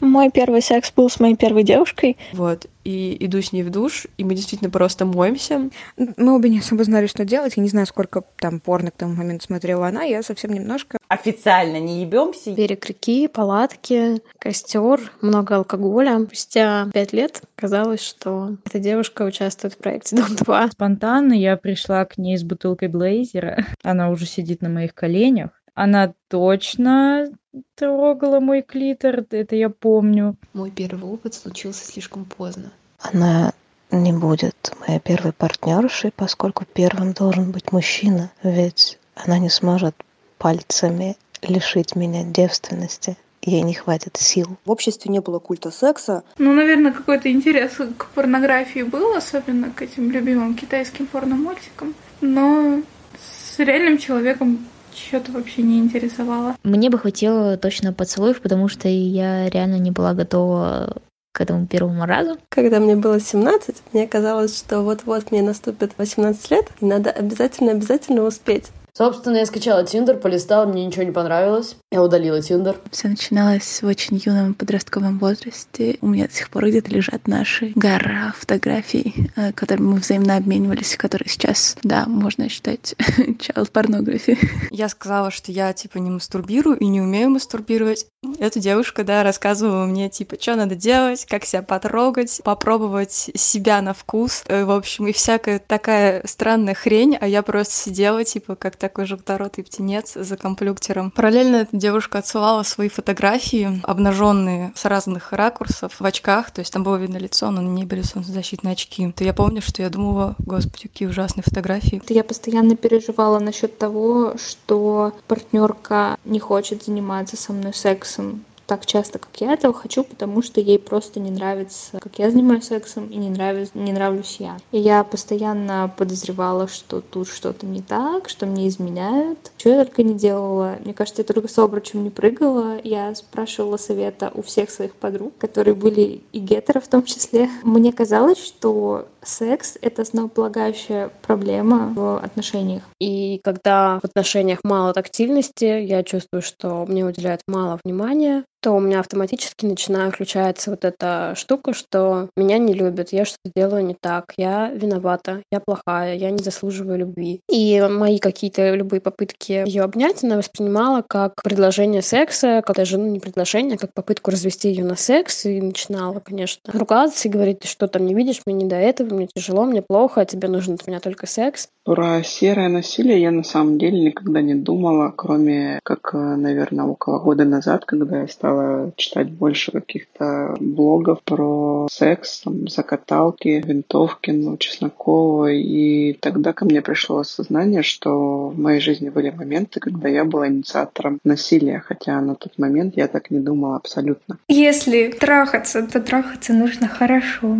Мой первый секс был с моей первой девушкой. Вот, и иду с ней в душ, и мы действительно просто моемся. Мы обе не особо знали, что делать. Я не знаю, сколько там порно к тому моменту смотрела она, я совсем немножко. Официально не ебемся. Берег реки, палатки, костер, много алкоголя. Спустя пять лет казалось, что эта девушка участвует в проекте Дом 2. Спонтанно я пришла к ней с бутылкой блейзера. Она уже сидит на моих коленях. Она точно трогала мой клитор, это я помню. Мой первый опыт случился слишком поздно. Она не будет моей первой партнершей, поскольку первым должен быть мужчина, ведь она не сможет пальцами лишить меня девственности. Ей не хватит сил. В обществе не было культа секса. Ну, наверное, какой-то интерес к порнографии был, особенно к этим любимым китайским порномультикам. Но с реальным человеком что-то вообще не интересовало. Мне бы хватило точно поцелуев, потому что я реально не была готова к этому первому разу. Когда мне было 17, мне казалось, что вот-вот мне наступит 18 лет, и надо обязательно-обязательно успеть. Собственно, я скачала Тиндер, полистала, мне ничего не понравилось. Я удалила Тиндер. Все начиналось в очень юном подростковом возрасте. У меня до сих пор где-то лежат наши гора фотографий, э, которыми мы взаимно обменивались, которые сейчас, да, можно считать child pornography. Я сказала, что я, типа, не мастурбирую и не умею мастурбировать. Эта девушка, да, рассказывала мне, типа, что надо делать, как себя потрогать, попробовать себя на вкус. Э, в общем, и всякая такая странная хрень, а я просто сидела, типа, как такой желторотый птенец за комплюктером. Параллельно эта девушка отсылала свои фотографии, обнаженные с разных ракурсов, в очках, то есть там было видно лицо, но на ней были солнцезащитные очки. То я помню, что я думала, господи, какие ужасные фотографии. Я постоянно переживала насчет того, что партнерка не хочет заниматься со мной сексом так часто, как я этого хочу, потому что ей просто не нравится, как я занимаюсь сексом, и не, нравится, не нравлюсь я. И я постоянно подозревала, что тут что-то не так, что мне изменяют. Что я только не делала. Мне кажется, я только с обручем не прыгала. Я спрашивала совета у всех своих подруг, которые были и гетеро в том числе. Мне казалось, что секс — это основополагающая проблема в отношениях. И когда в отношениях мало тактильности, я чувствую, что мне уделяют мало внимания, то у меня автоматически начинает включаться вот эта штука, что меня не любят, я что-то делаю не так, я виновата, я плохая, я не заслуживаю любви. И мои какие-то любые попытки ее обнять она воспринимала как предложение секса, как даже ну, не предложение, а как попытку развести ее на секс, и начинала, конечно, ругаться и говорить, что там не видишь, мне не до этого, мне тяжело, мне плохо, а тебе нужен от меня только секс. Про серое насилие я на самом деле никогда не думала, кроме как, наверное, около года назад, когда я стала читать больше каких-то блогов про секс, там, закаталки, Винтовкину, Чеснокова, и тогда ко мне пришло осознание, что в моей жизни были моменты, когда я была инициатором насилия, хотя на тот момент я так не думала абсолютно. Если трахаться, то трахаться нужно хорошо.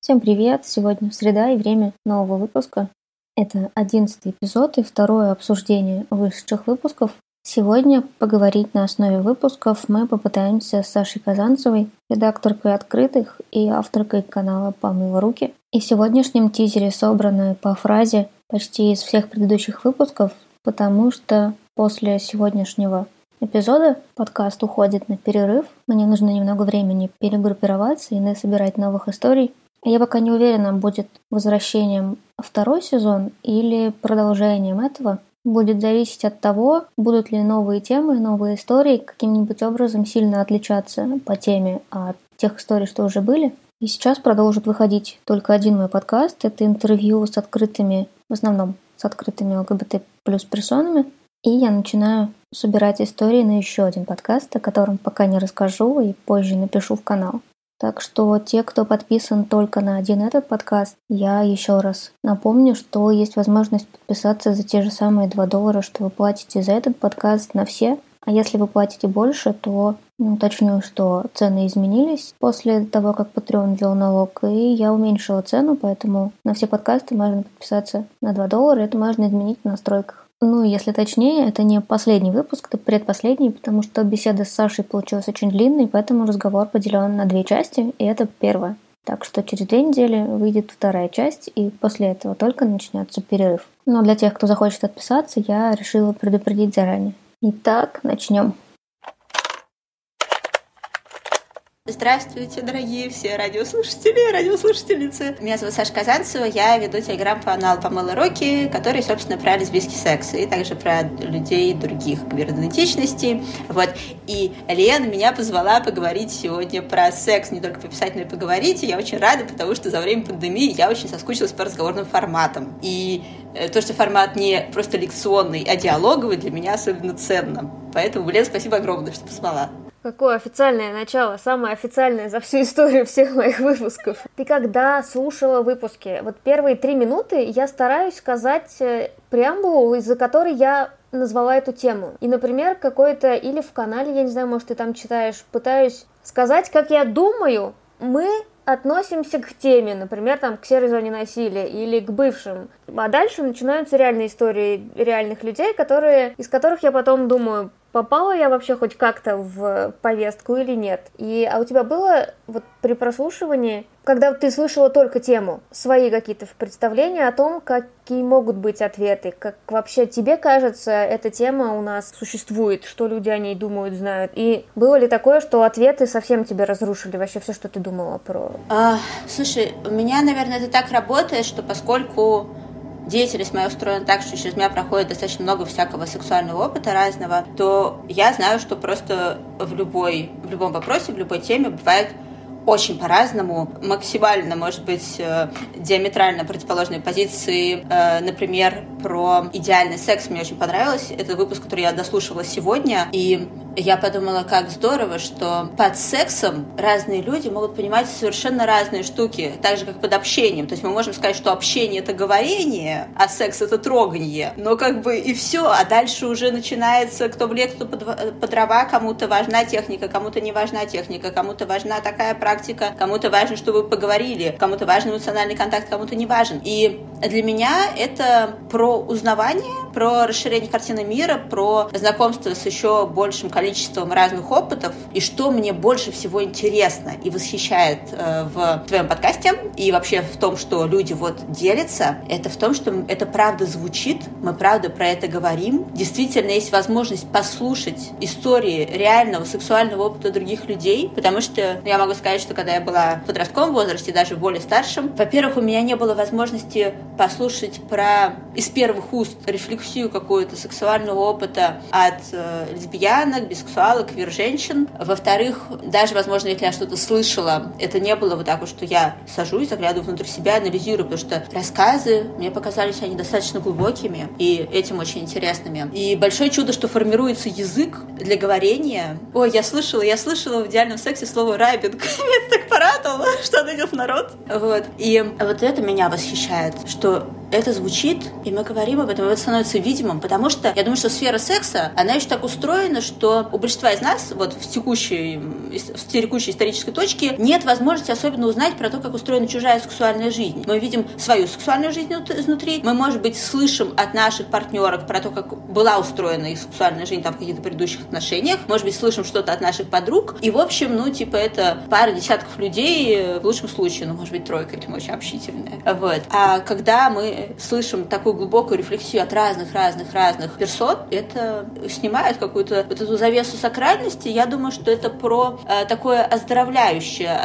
Всем привет! Сегодня среда и время нового выпуска. Это одиннадцатый эпизод и второе обсуждение вышедших выпусков. Сегодня поговорить на основе выпусков мы попытаемся с Сашей Казанцевой, редакторкой «Открытых» и авторкой канала «Помыла руки». И в сегодняшнем тизере собраны по фразе почти из всех предыдущих выпусков, потому что после сегодняшнего эпизода подкаст уходит на перерыв. Мне нужно немного времени перегруппироваться и насобирать новых историй. Я пока не уверена, будет возвращением второй сезон или продолжением этого. Будет зависеть от того, будут ли новые темы, новые истории каким-нибудь образом сильно отличаться по теме от тех историй, что уже были. И сейчас продолжит выходить только один мой подкаст. Это интервью с открытыми, в основном с открытыми ЛГБТ плюс персонами. И я начинаю собирать истории на еще один подкаст, о котором пока не расскажу и позже напишу в канал. Так что те, кто подписан только на один этот подкаст, я еще раз напомню, что есть возможность подписаться за те же самые 2 доллара, что вы платите за этот подкаст на все. А если вы платите больше, то ну, уточню, что цены изменились после того, как Patreon ввел налог, и я уменьшила цену, поэтому на все подкасты можно подписаться на 2 доллара. Это можно изменить в настройках. Ну, если точнее, это не последний выпуск, это предпоследний, потому что беседа с Сашей получилась очень длинной, поэтому разговор поделен на две части, и это первая. Так что через две недели выйдет вторая часть, и после этого только начнется перерыв. Но для тех, кто захочет отписаться, я решила предупредить заранее. Итак, начнем. Здравствуйте, дорогие все радиослушатели, радиослушательницы. Меня зовут Саша Казанцева, я веду телеграм-канал «Помыла Роки», который, собственно, про лесбийский секс и также про людей других квир-идентичностей. Вот. И Лена меня позвала поговорить сегодня про секс, не только пописать, но и поговорить. И я очень рада, потому что за время пандемии я очень соскучилась по разговорным форматам. И э, то, что формат не просто лекционный, а диалоговый, для меня особенно ценно. Поэтому, Лен, спасибо огромное, что позвала. Какое официальное начало, самое официальное за всю историю всех моих выпусков. Ты когда слушала выпуски, вот первые три минуты я стараюсь сказать э, преамбулу, из-за которой я назвала эту тему. И, например, какой-то или в канале, я не знаю, может, ты там читаешь, пытаюсь сказать, как я думаю, мы относимся к теме, например, там, к серой зоне насилия или к бывшим. А дальше начинаются реальные истории реальных людей, которые, из которых я потом думаю, попала я вообще хоть как-то в повестку или нет. И, а у тебя было вот при прослушивании, когда ты слышала только тему, свои какие-то представления о том, какие могут быть ответы, как вообще тебе кажется, эта тема у нас существует, что люди о ней думают, знают. И было ли такое, что ответы совсем тебе разрушили вообще все, что ты думала про... А, слушай, у меня, наверное, это так работает, что поскольку деятельность моя устроена так, что через меня проходит достаточно много всякого сексуального опыта разного, то я знаю, что просто в, любой, в любом вопросе, в любой теме бывает очень по-разному, максимально, может быть, э, диаметрально противоположные позиции. Э, например, про идеальный секс мне очень понравилось. Это выпуск, который я дослушивала сегодня, и я подумала, как здорово, что под сексом разные люди могут понимать совершенно разные штуки, так же, как под общением. То есть мы можем сказать, что общение — это говорение, а секс — это трогание. Но как бы и все, а дальше уже начинается кто в лет, кто под, под дрова, кому-то важна техника, кому-то не важна техника, кому-то важна такая практика, кому-то важно, что вы поговорили, кому-то важен эмоциональный контакт, кому-то не важен. И для меня это про узнавание, про расширение картины мира, про знакомство с еще большим количеством количеством разных опытов, и что мне больше всего интересно и восхищает э, в твоем подкасте, и вообще в том, что люди вот делятся, это в том, что это правда звучит, мы правда про это говорим. Действительно есть возможность послушать истории реального сексуального опыта других людей, потому что я могу сказать, что когда я была в подростковом возрасте, даже более старшем, во-первых, у меня не было возможности послушать про из первых уст рефлексию какую-то сексуального опыта от э, лесбиянок, бисексуалок, квир-женщин. Во-вторых, даже, возможно, если я что-то слышала, это не было вот так вот, что я сажусь, заглядываю внутрь себя, анализирую, потому что рассказы мне показались они достаточно глубокими и этим очень интересными. И большое чудо, что формируется язык для говорения. Ой, я слышала, я слышала в идеальном сексе слово рабинг. Меня так порадовало, что оно идет в народ. Вот. И вот это меня восхищает, что это звучит, и мы говорим об этом, и это становится видимым, потому что я думаю, что сфера секса, она еще так устроена, что у большинства из нас вот в текущей, в текущей исторической точке нет возможности особенно узнать про то, как устроена чужая сексуальная жизнь. Мы видим свою сексуальную жизнь изнутри, мы, может быть, слышим от наших партнерок про то, как была устроена их сексуальная жизнь там в каких-то предыдущих отношениях, может быть, слышим что-то от наших подруг, и, в общем, ну, типа, это пара десятков людей, в лучшем случае, ну, может быть, тройка, если мы очень общительные. Вот. А когда мы слышим такую глубокую рефлексию от разных-разных-разных персон, это снимает какую-то вот эту завесу сакральности. Я думаю, что это про э, такое оздоровляющее,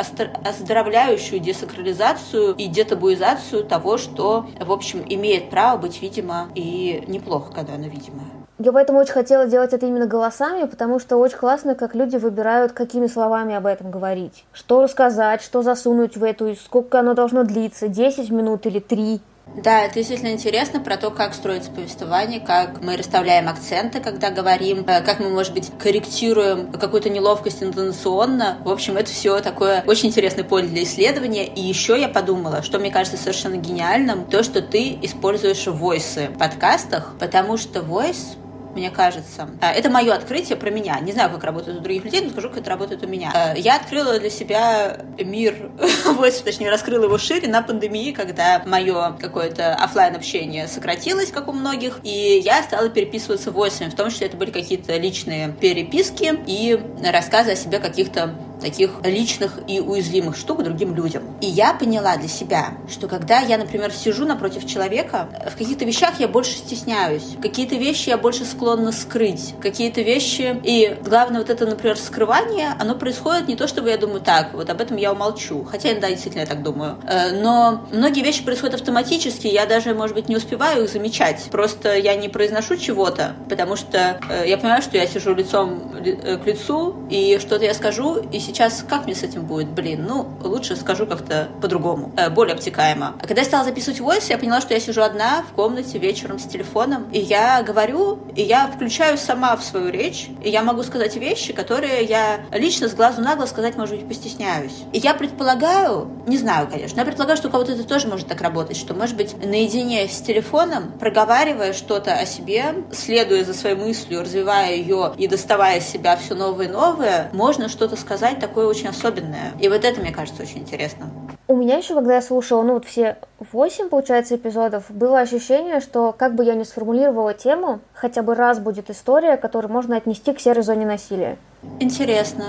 оздоровляющую десакрализацию и детабуизацию того, что, в общем, имеет право быть видимо и неплохо, когда оно видимое. Я поэтому очень хотела делать это именно голосами, потому что очень классно, как люди выбирают, какими словами об этом говорить. Что рассказать, что засунуть в эту, сколько оно должно длиться, 10 минут или 3. Да, это действительно интересно про то, как строится повествование, как мы расставляем акценты, когда говорим, э, как мы, может быть, корректируем какую-то неловкость интонационно. В общем, это все такое очень интересное поле для исследования. И еще я подумала, что мне кажется совершенно гениальным, то, что ты используешь войсы в подкастах, потому что voice мне кажется. А, это мое открытие про меня. Не знаю, как работает у других людей, но скажу, как это работает у меня. А, я открыла для себя мир, вот, точнее, раскрыла его шире на пандемии, когда мое какое-то офлайн общение сократилось, как у многих, и я стала переписываться войсами, в том числе это были какие-то личные переписки и рассказы о себе каких-то таких личных и уязвимых штук другим людям. И я поняла для себя, что когда я, например, сижу напротив человека, в каких-то вещах я больше стесняюсь, какие-то вещи я больше склонна скрыть, какие-то вещи... И главное, вот это, например, скрывание, оно происходит не то, чтобы я думаю, так, вот об этом я умолчу. Хотя, да, действительно, я так думаю. Э, но многие вещи происходят автоматически, я даже, может быть, не успеваю их замечать. Просто я не произношу чего-то, потому что э, я понимаю, что я сижу лицом э, к лицу, и что-то я скажу, и как мне с этим будет? Блин, ну, лучше скажу как-то по-другому, э, более обтекаемо. А когда я стала записывать voice, я поняла, что я сижу одна в комнате вечером с телефоном, и я говорю, и я включаю сама в свою речь, и я могу сказать вещи, которые я лично с глазу на глаз сказать, может быть, постесняюсь. И я предполагаю, не знаю, конечно, я предполагаю, что у кого-то это тоже может так работать, что, может быть, наедине с телефоном, проговаривая что-то о себе, следуя за своей мыслью, развивая ее и доставая из себя все новое и новое, можно что-то сказать такое очень особенное. И вот это, мне кажется, очень интересно. У меня еще, когда я слушала, ну вот все восемь, получается, эпизодов, было ощущение, что как бы я ни сформулировала тему, хотя бы раз будет история, которую можно отнести к серой зоне насилия. Интересно.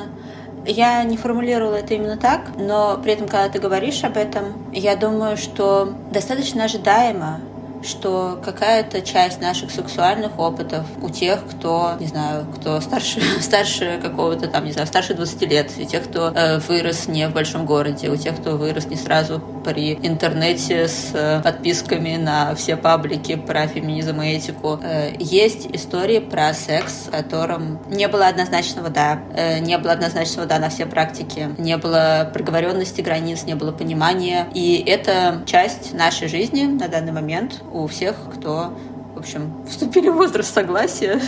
Я не формулировала это именно так, но при этом, когда ты говоришь об этом, я думаю, что достаточно ожидаемо, что какая-то часть наших сексуальных опытов у тех, кто, не знаю, кто старше, старше какого-то там, не знаю, старше 20 лет, и тех, кто э, вырос не в большом городе, у тех, кто вырос не сразу при интернете с э, подписками на все паблики про феминизм и этику. Э, есть истории про секс, в котором не было однозначного «да», э, не было однозначного «да» на все практики, не было проговоренности границ, не было понимания, и это часть нашей жизни на данный момент, у всех, кто в общем, вступили в возраст согласия.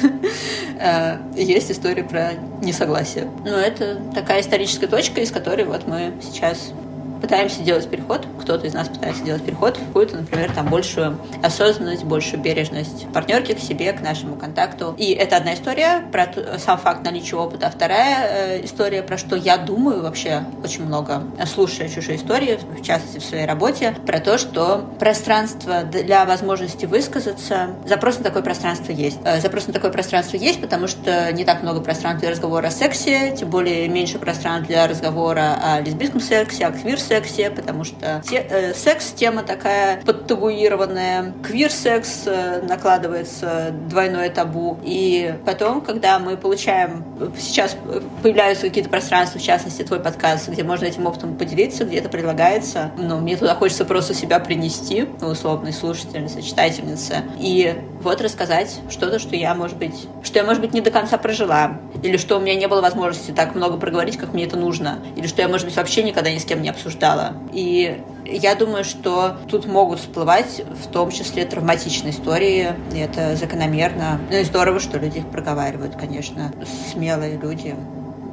Э, есть история про несогласие. Но это такая историческая точка, из которой вот мы сейчас пытаемся делать переход, кто-то из нас пытается делать переход в какую-то, например, там большую осознанность, большую бережность партнерки к себе, к нашему контакту. И это одна история про сам факт наличия опыта. А вторая э, история про что я думаю вообще очень много, слушая чужие истории, в частности в своей работе, про то, что пространство для возможности высказаться, запрос на такое пространство есть. Э, запрос на такое пространство есть, потому что не так много пространств для разговора о сексе, тем более меньше пространств для разговора о лесбийском сексе, о квир-сексе, сексе, потому что те, э, секс тема такая подтабуированная, квир-секс э, накладывается двойное табу. И потом, когда мы получаем, сейчас появляются какие-то пространства, в частности, твой подкаст, где можно этим опытом поделиться, где это предлагается, но мне туда хочется просто себя принести, ну, условной слушательница, читательница, и вот рассказать что-то, что я, может быть, что я, может быть, не до конца прожила, или что у меня не было возможности так много проговорить, как мне это нужно, или что я, может быть, вообще никогда ни с кем не обсуждала. И я думаю, что тут могут всплывать в том числе травматичные истории, и это закономерно. Ну и здорово, что люди их проговаривают, конечно. Смелые люди,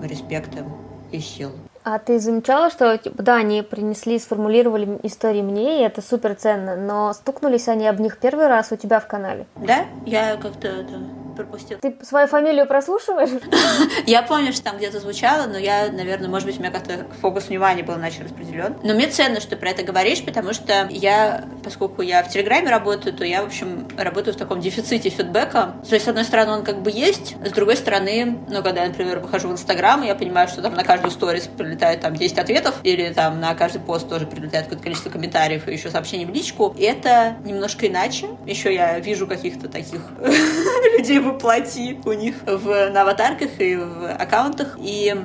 респектом и сил. А ты замечала, что, типа, да, они принесли, сформулировали истории мне, и это супер ценно, но стукнулись они об них первый раз у тебя в канале? Да, я как-то это пропустила. Ты свою фамилию прослушиваешь? Я помню, что там где-то звучало, но я, наверное, может быть, у меня как-то фокус внимания был иначе распределен. Но мне ценно, что про это говоришь, потому что я, поскольку я в Телеграме работаю, то я, в общем, работаю в таком дефиците фидбэка. То есть, с одной стороны, он как бы есть, с другой стороны, ну, когда я, например, выхожу в Инстаграм, я понимаю, что там на каждую сторис прилетает там 10 ответов, или там на каждый пост тоже прилетает какое-то количество комментариев и еще сообщений в личку. И это немножко иначе. Еще я вижу каких-то таких людей воплоти у них в, на аватарках и в аккаунтах. И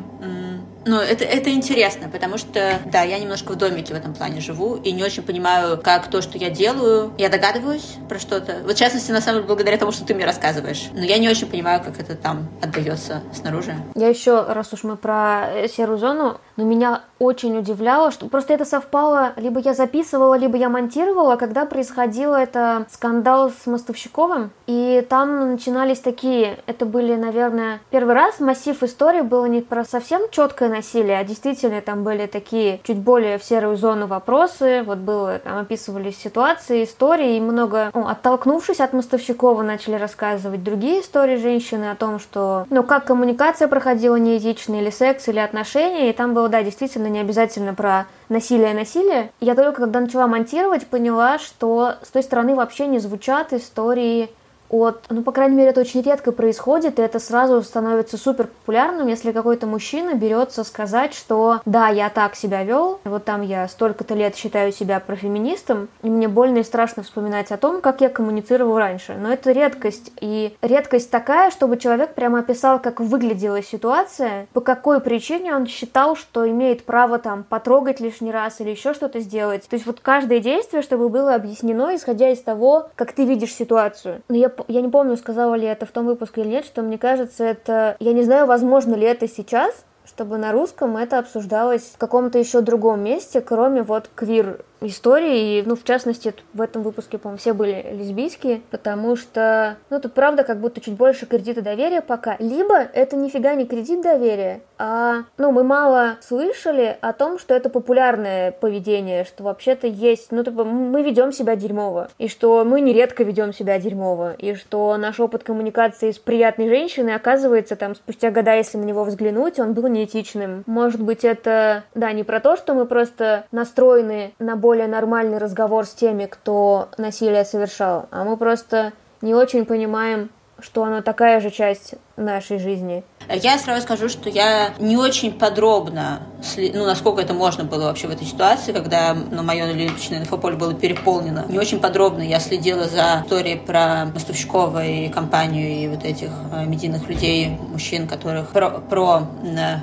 ну, это, это интересно, потому что, да, я немножко в домике в этом плане живу и не очень понимаю, как то, что я делаю, я догадываюсь про что-то. Вот, в частности, на самом деле, благодаря тому, что ты мне рассказываешь. Но я не очень понимаю, как это там отдается снаружи. Я еще, раз уж мы про серую зону, но меня очень удивляло, что просто это совпало, либо я записывала, либо я монтировала, когда происходил это скандал с Мостовщиковым, и там начинались такие, это были, наверное, первый раз массив истории было не про совсем четкое насилие, а действительно там были такие чуть более в серую зону вопросы. Вот было, там описывались ситуации, истории, и много, ну, оттолкнувшись от Мостовщикова, начали рассказывать другие истории женщины о том, что, ну, как коммуникация проходила неэтично, или секс, или отношения, и там было, да, действительно не обязательно про насилие насилие. Я только когда начала монтировать, поняла, что с той стороны вообще не звучат истории от, ну, по крайней мере, это очень редко происходит, и это сразу становится супер популярным, если какой-то мужчина берется сказать, что да, я так себя вел, вот там я столько-то лет считаю себя профеминистом, и мне больно и страшно вспоминать о том, как я коммуницировал раньше. Но это редкость, и редкость такая, чтобы человек прямо описал, как выглядела ситуация, по какой причине он считал, что имеет право там потрогать лишний раз или еще что-то сделать. То есть вот каждое действие, чтобы было объяснено, исходя из того, как ты видишь ситуацию. Но я я не помню, сказала ли это в том выпуске или нет, что мне кажется, это... Я не знаю, возможно ли это сейчас, чтобы на русском это обсуждалось в каком-то еще другом месте, кроме вот квир истории, и, ну, в частности, в этом выпуске, по-моему, все были лесбийские, потому что, ну, тут правда как будто чуть больше кредита доверия пока. Либо это нифига не кредит доверия, а, ну, мы мало слышали о том, что это популярное поведение, что вообще-то есть, ну, типа, мы ведем себя дерьмово, и что мы нередко ведем себя дерьмово, и что наш опыт коммуникации с приятной женщиной оказывается там спустя года, если на него взглянуть, он был неэтичным. Может быть, это, да, не про то, что мы просто настроены на более нормальный разговор с теми, кто насилие совершал, а мы просто не очень понимаем, что оно такая же часть нашей жизни. Я сразу скажу, что я не очень подробно, ну, насколько это можно было вообще в этой ситуации, когда ну, мое личное инфополе было переполнено. Не очень подробно я следила за историей про Мостовщикова и компанию, и вот этих э, медийных людей, мужчин, которых про, про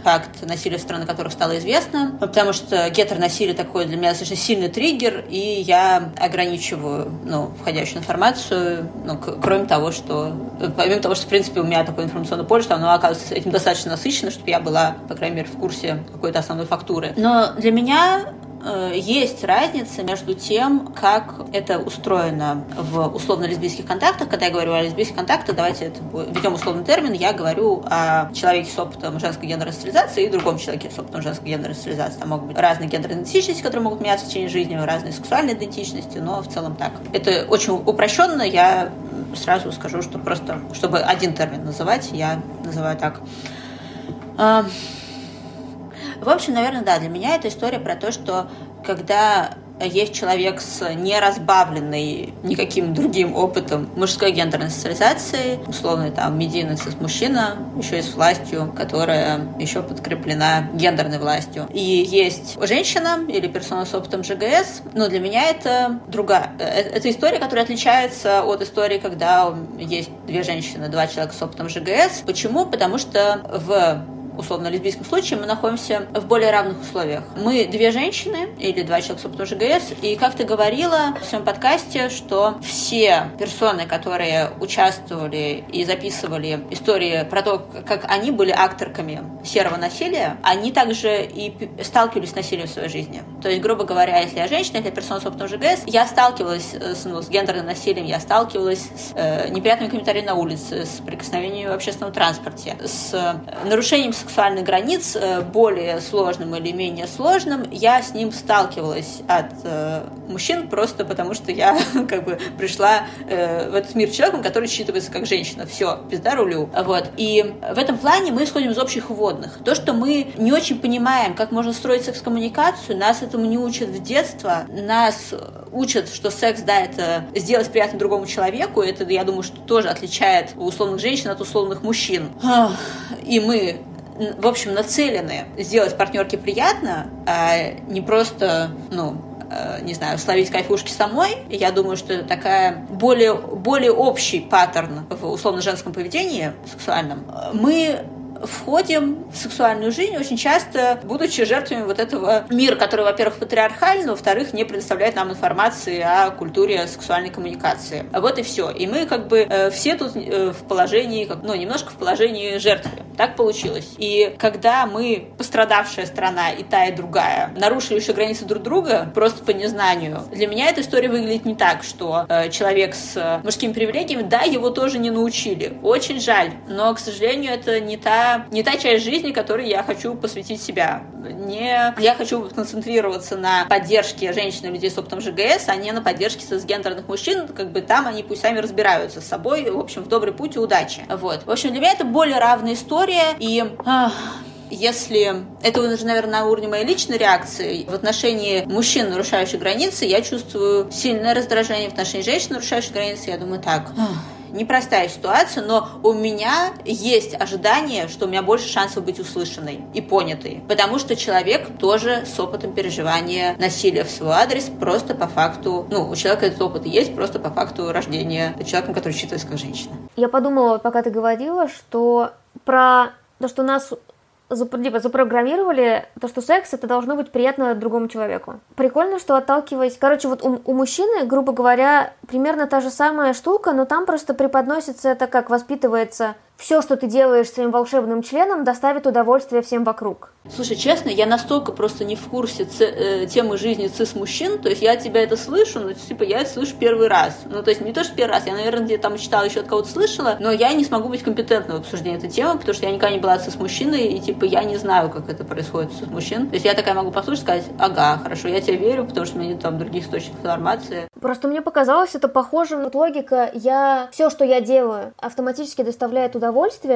факт насилия страны которых стало известно, потому что гетеронасилие такой для меня достаточно сильный триггер, и я ограничиваю, ну, входящую информацию, ну, кроме того, что, помимо того, что, в принципе, у меня такой информация информационное поле, что оно оказывается этим достаточно насыщено, чтобы я была, по крайней мере, в курсе какой-то основной фактуры. Но для меня э, есть разница между тем, как это устроено в условно-лесбийских контактах. Когда я говорю о лесбийских контактах, давайте это введем условный термин, я говорю о человеке с опытом женской гендерной социализации и другом человеке с опытом женской гендерной социализации. Там могут быть разные гендерные идентичности, которые могут меняться в течение жизни, разные сексуальные идентичности, но в целом так. Это очень упрощенно, я сразу скажу, что просто, чтобы один термин называть, я называю так. А, в общем, наверное, да, для меня эта история про то, что когда есть человек с неразбавленной никаким другим опытом мужской гендерной социализации, условно там медийный мужчина, еще и с властью, которая еще подкреплена гендерной властью. И есть женщина или персона с опытом ЖГС, но для меня это другая. Э, это история, которая отличается от истории, когда есть две женщины, два человека с опытом ЖГС. Почему? Потому что в условно-лесбийском случае мы находимся в более равных условиях. Мы две женщины или два человека с опытом ЖГС, и как ты говорила в своем подкасте, что все персоны, которые участвовали и записывали истории про то, как они были акторками серого насилия, они также и сталкивались с насилием в своей жизни. То есть, грубо говоря, если я женщина, если я персона с опытом ЖГС, я сталкивалась с, ну, с гендерным насилием, я сталкивалась с э, неприятными комментариями на улице, с прикосновением в общественном транспорте, с э, нарушением сексуальных границ, э, более сложным или менее сложным, я с ним сталкивалась от э, мужчин просто потому, что я как бы пришла э, в этот мир человеком, который считывается как женщина. Все, пизда рулю. Вот. И в этом плане мы исходим из общих вводных. То, что мы не очень понимаем, как можно строить секс-коммуникацию, нас этому не учат в детство. Нас учат, что секс, да, это сделать приятно другому человеку. Это, я думаю, что тоже отличает условных женщин от условных мужчин. И мы в общем, нацелены сделать партнерке приятно, а не просто, ну, э, не знаю, словить кайфушки самой. Я думаю, что это такая более, более общий паттерн в условно-женском поведении сексуальном. Мы входим в сексуальную жизнь очень часто, будучи жертвами вот этого мира, который, во-первых, патриархальный, во-вторых, не предоставляет нам информации о культуре сексуальной коммуникации. Вот и все. И мы как бы э, все тут э, в положении, ну, немножко в положении жертвы. Так получилось. И когда мы, пострадавшая страна и та, и другая, нарушили еще границы друг друга просто по незнанию, для меня эта история выглядит не так, что э, человек с мужскими привилегиями, да, его тоже не научили. Очень жаль. Но, к сожалению, это не та не та часть жизни, которой я хочу посвятить себя. Не, я хочу концентрироваться на поддержке женщин и людей с опытом ЖГС, а не на поддержке цисгендерных мужчин. Как бы там они пусть сами разбираются с собой. В общем, в добрый путь и удачи. Вот. В общем, для меня это более равная история. И если это уже, наверное, на уровне моей личной реакции в отношении мужчин, нарушающих границы, я чувствую сильное раздражение в отношении женщин, нарушающих границы. Я думаю, так, непростая ситуация, но у меня есть ожидание, что у меня больше шансов быть услышанной и понятой. Потому что человек тоже с опытом переживания насилия в свой адрес просто по факту, ну, у человека этот опыт есть просто по факту рождения человеком, который считается как женщина. Я подумала, пока ты говорила, что про то, что нас типа, запрограммировали то, что секс это должно быть приятно другому человеку. Прикольно, что отталкиваясь... Короче, вот у, у мужчины, грубо говоря, примерно та же самая штука, но там просто преподносится это как воспитывается все, что ты делаешь своим волшебным членом, доставит удовольствие всем вокруг. Слушай, честно, я настолько просто не в курсе э, темы жизни цис-мужчин, то есть я тебя это слышу, но типа я это слышу первый раз. Ну, то есть не то, что первый раз, я, наверное, где-то там читала, еще от кого-то слышала, но я не смогу быть компетентной в обсуждении этой темы, потому что я никогда не была цис-мужчиной, и типа я не знаю, как это происходит с мужчин. То есть я такая могу послушать, сказать, ага, хорошо, я тебе верю, потому что у меня нет там других источников информации. Просто мне показалось это похоже, вот логика, я все, что я делаю, автоматически доставляет удовольствие,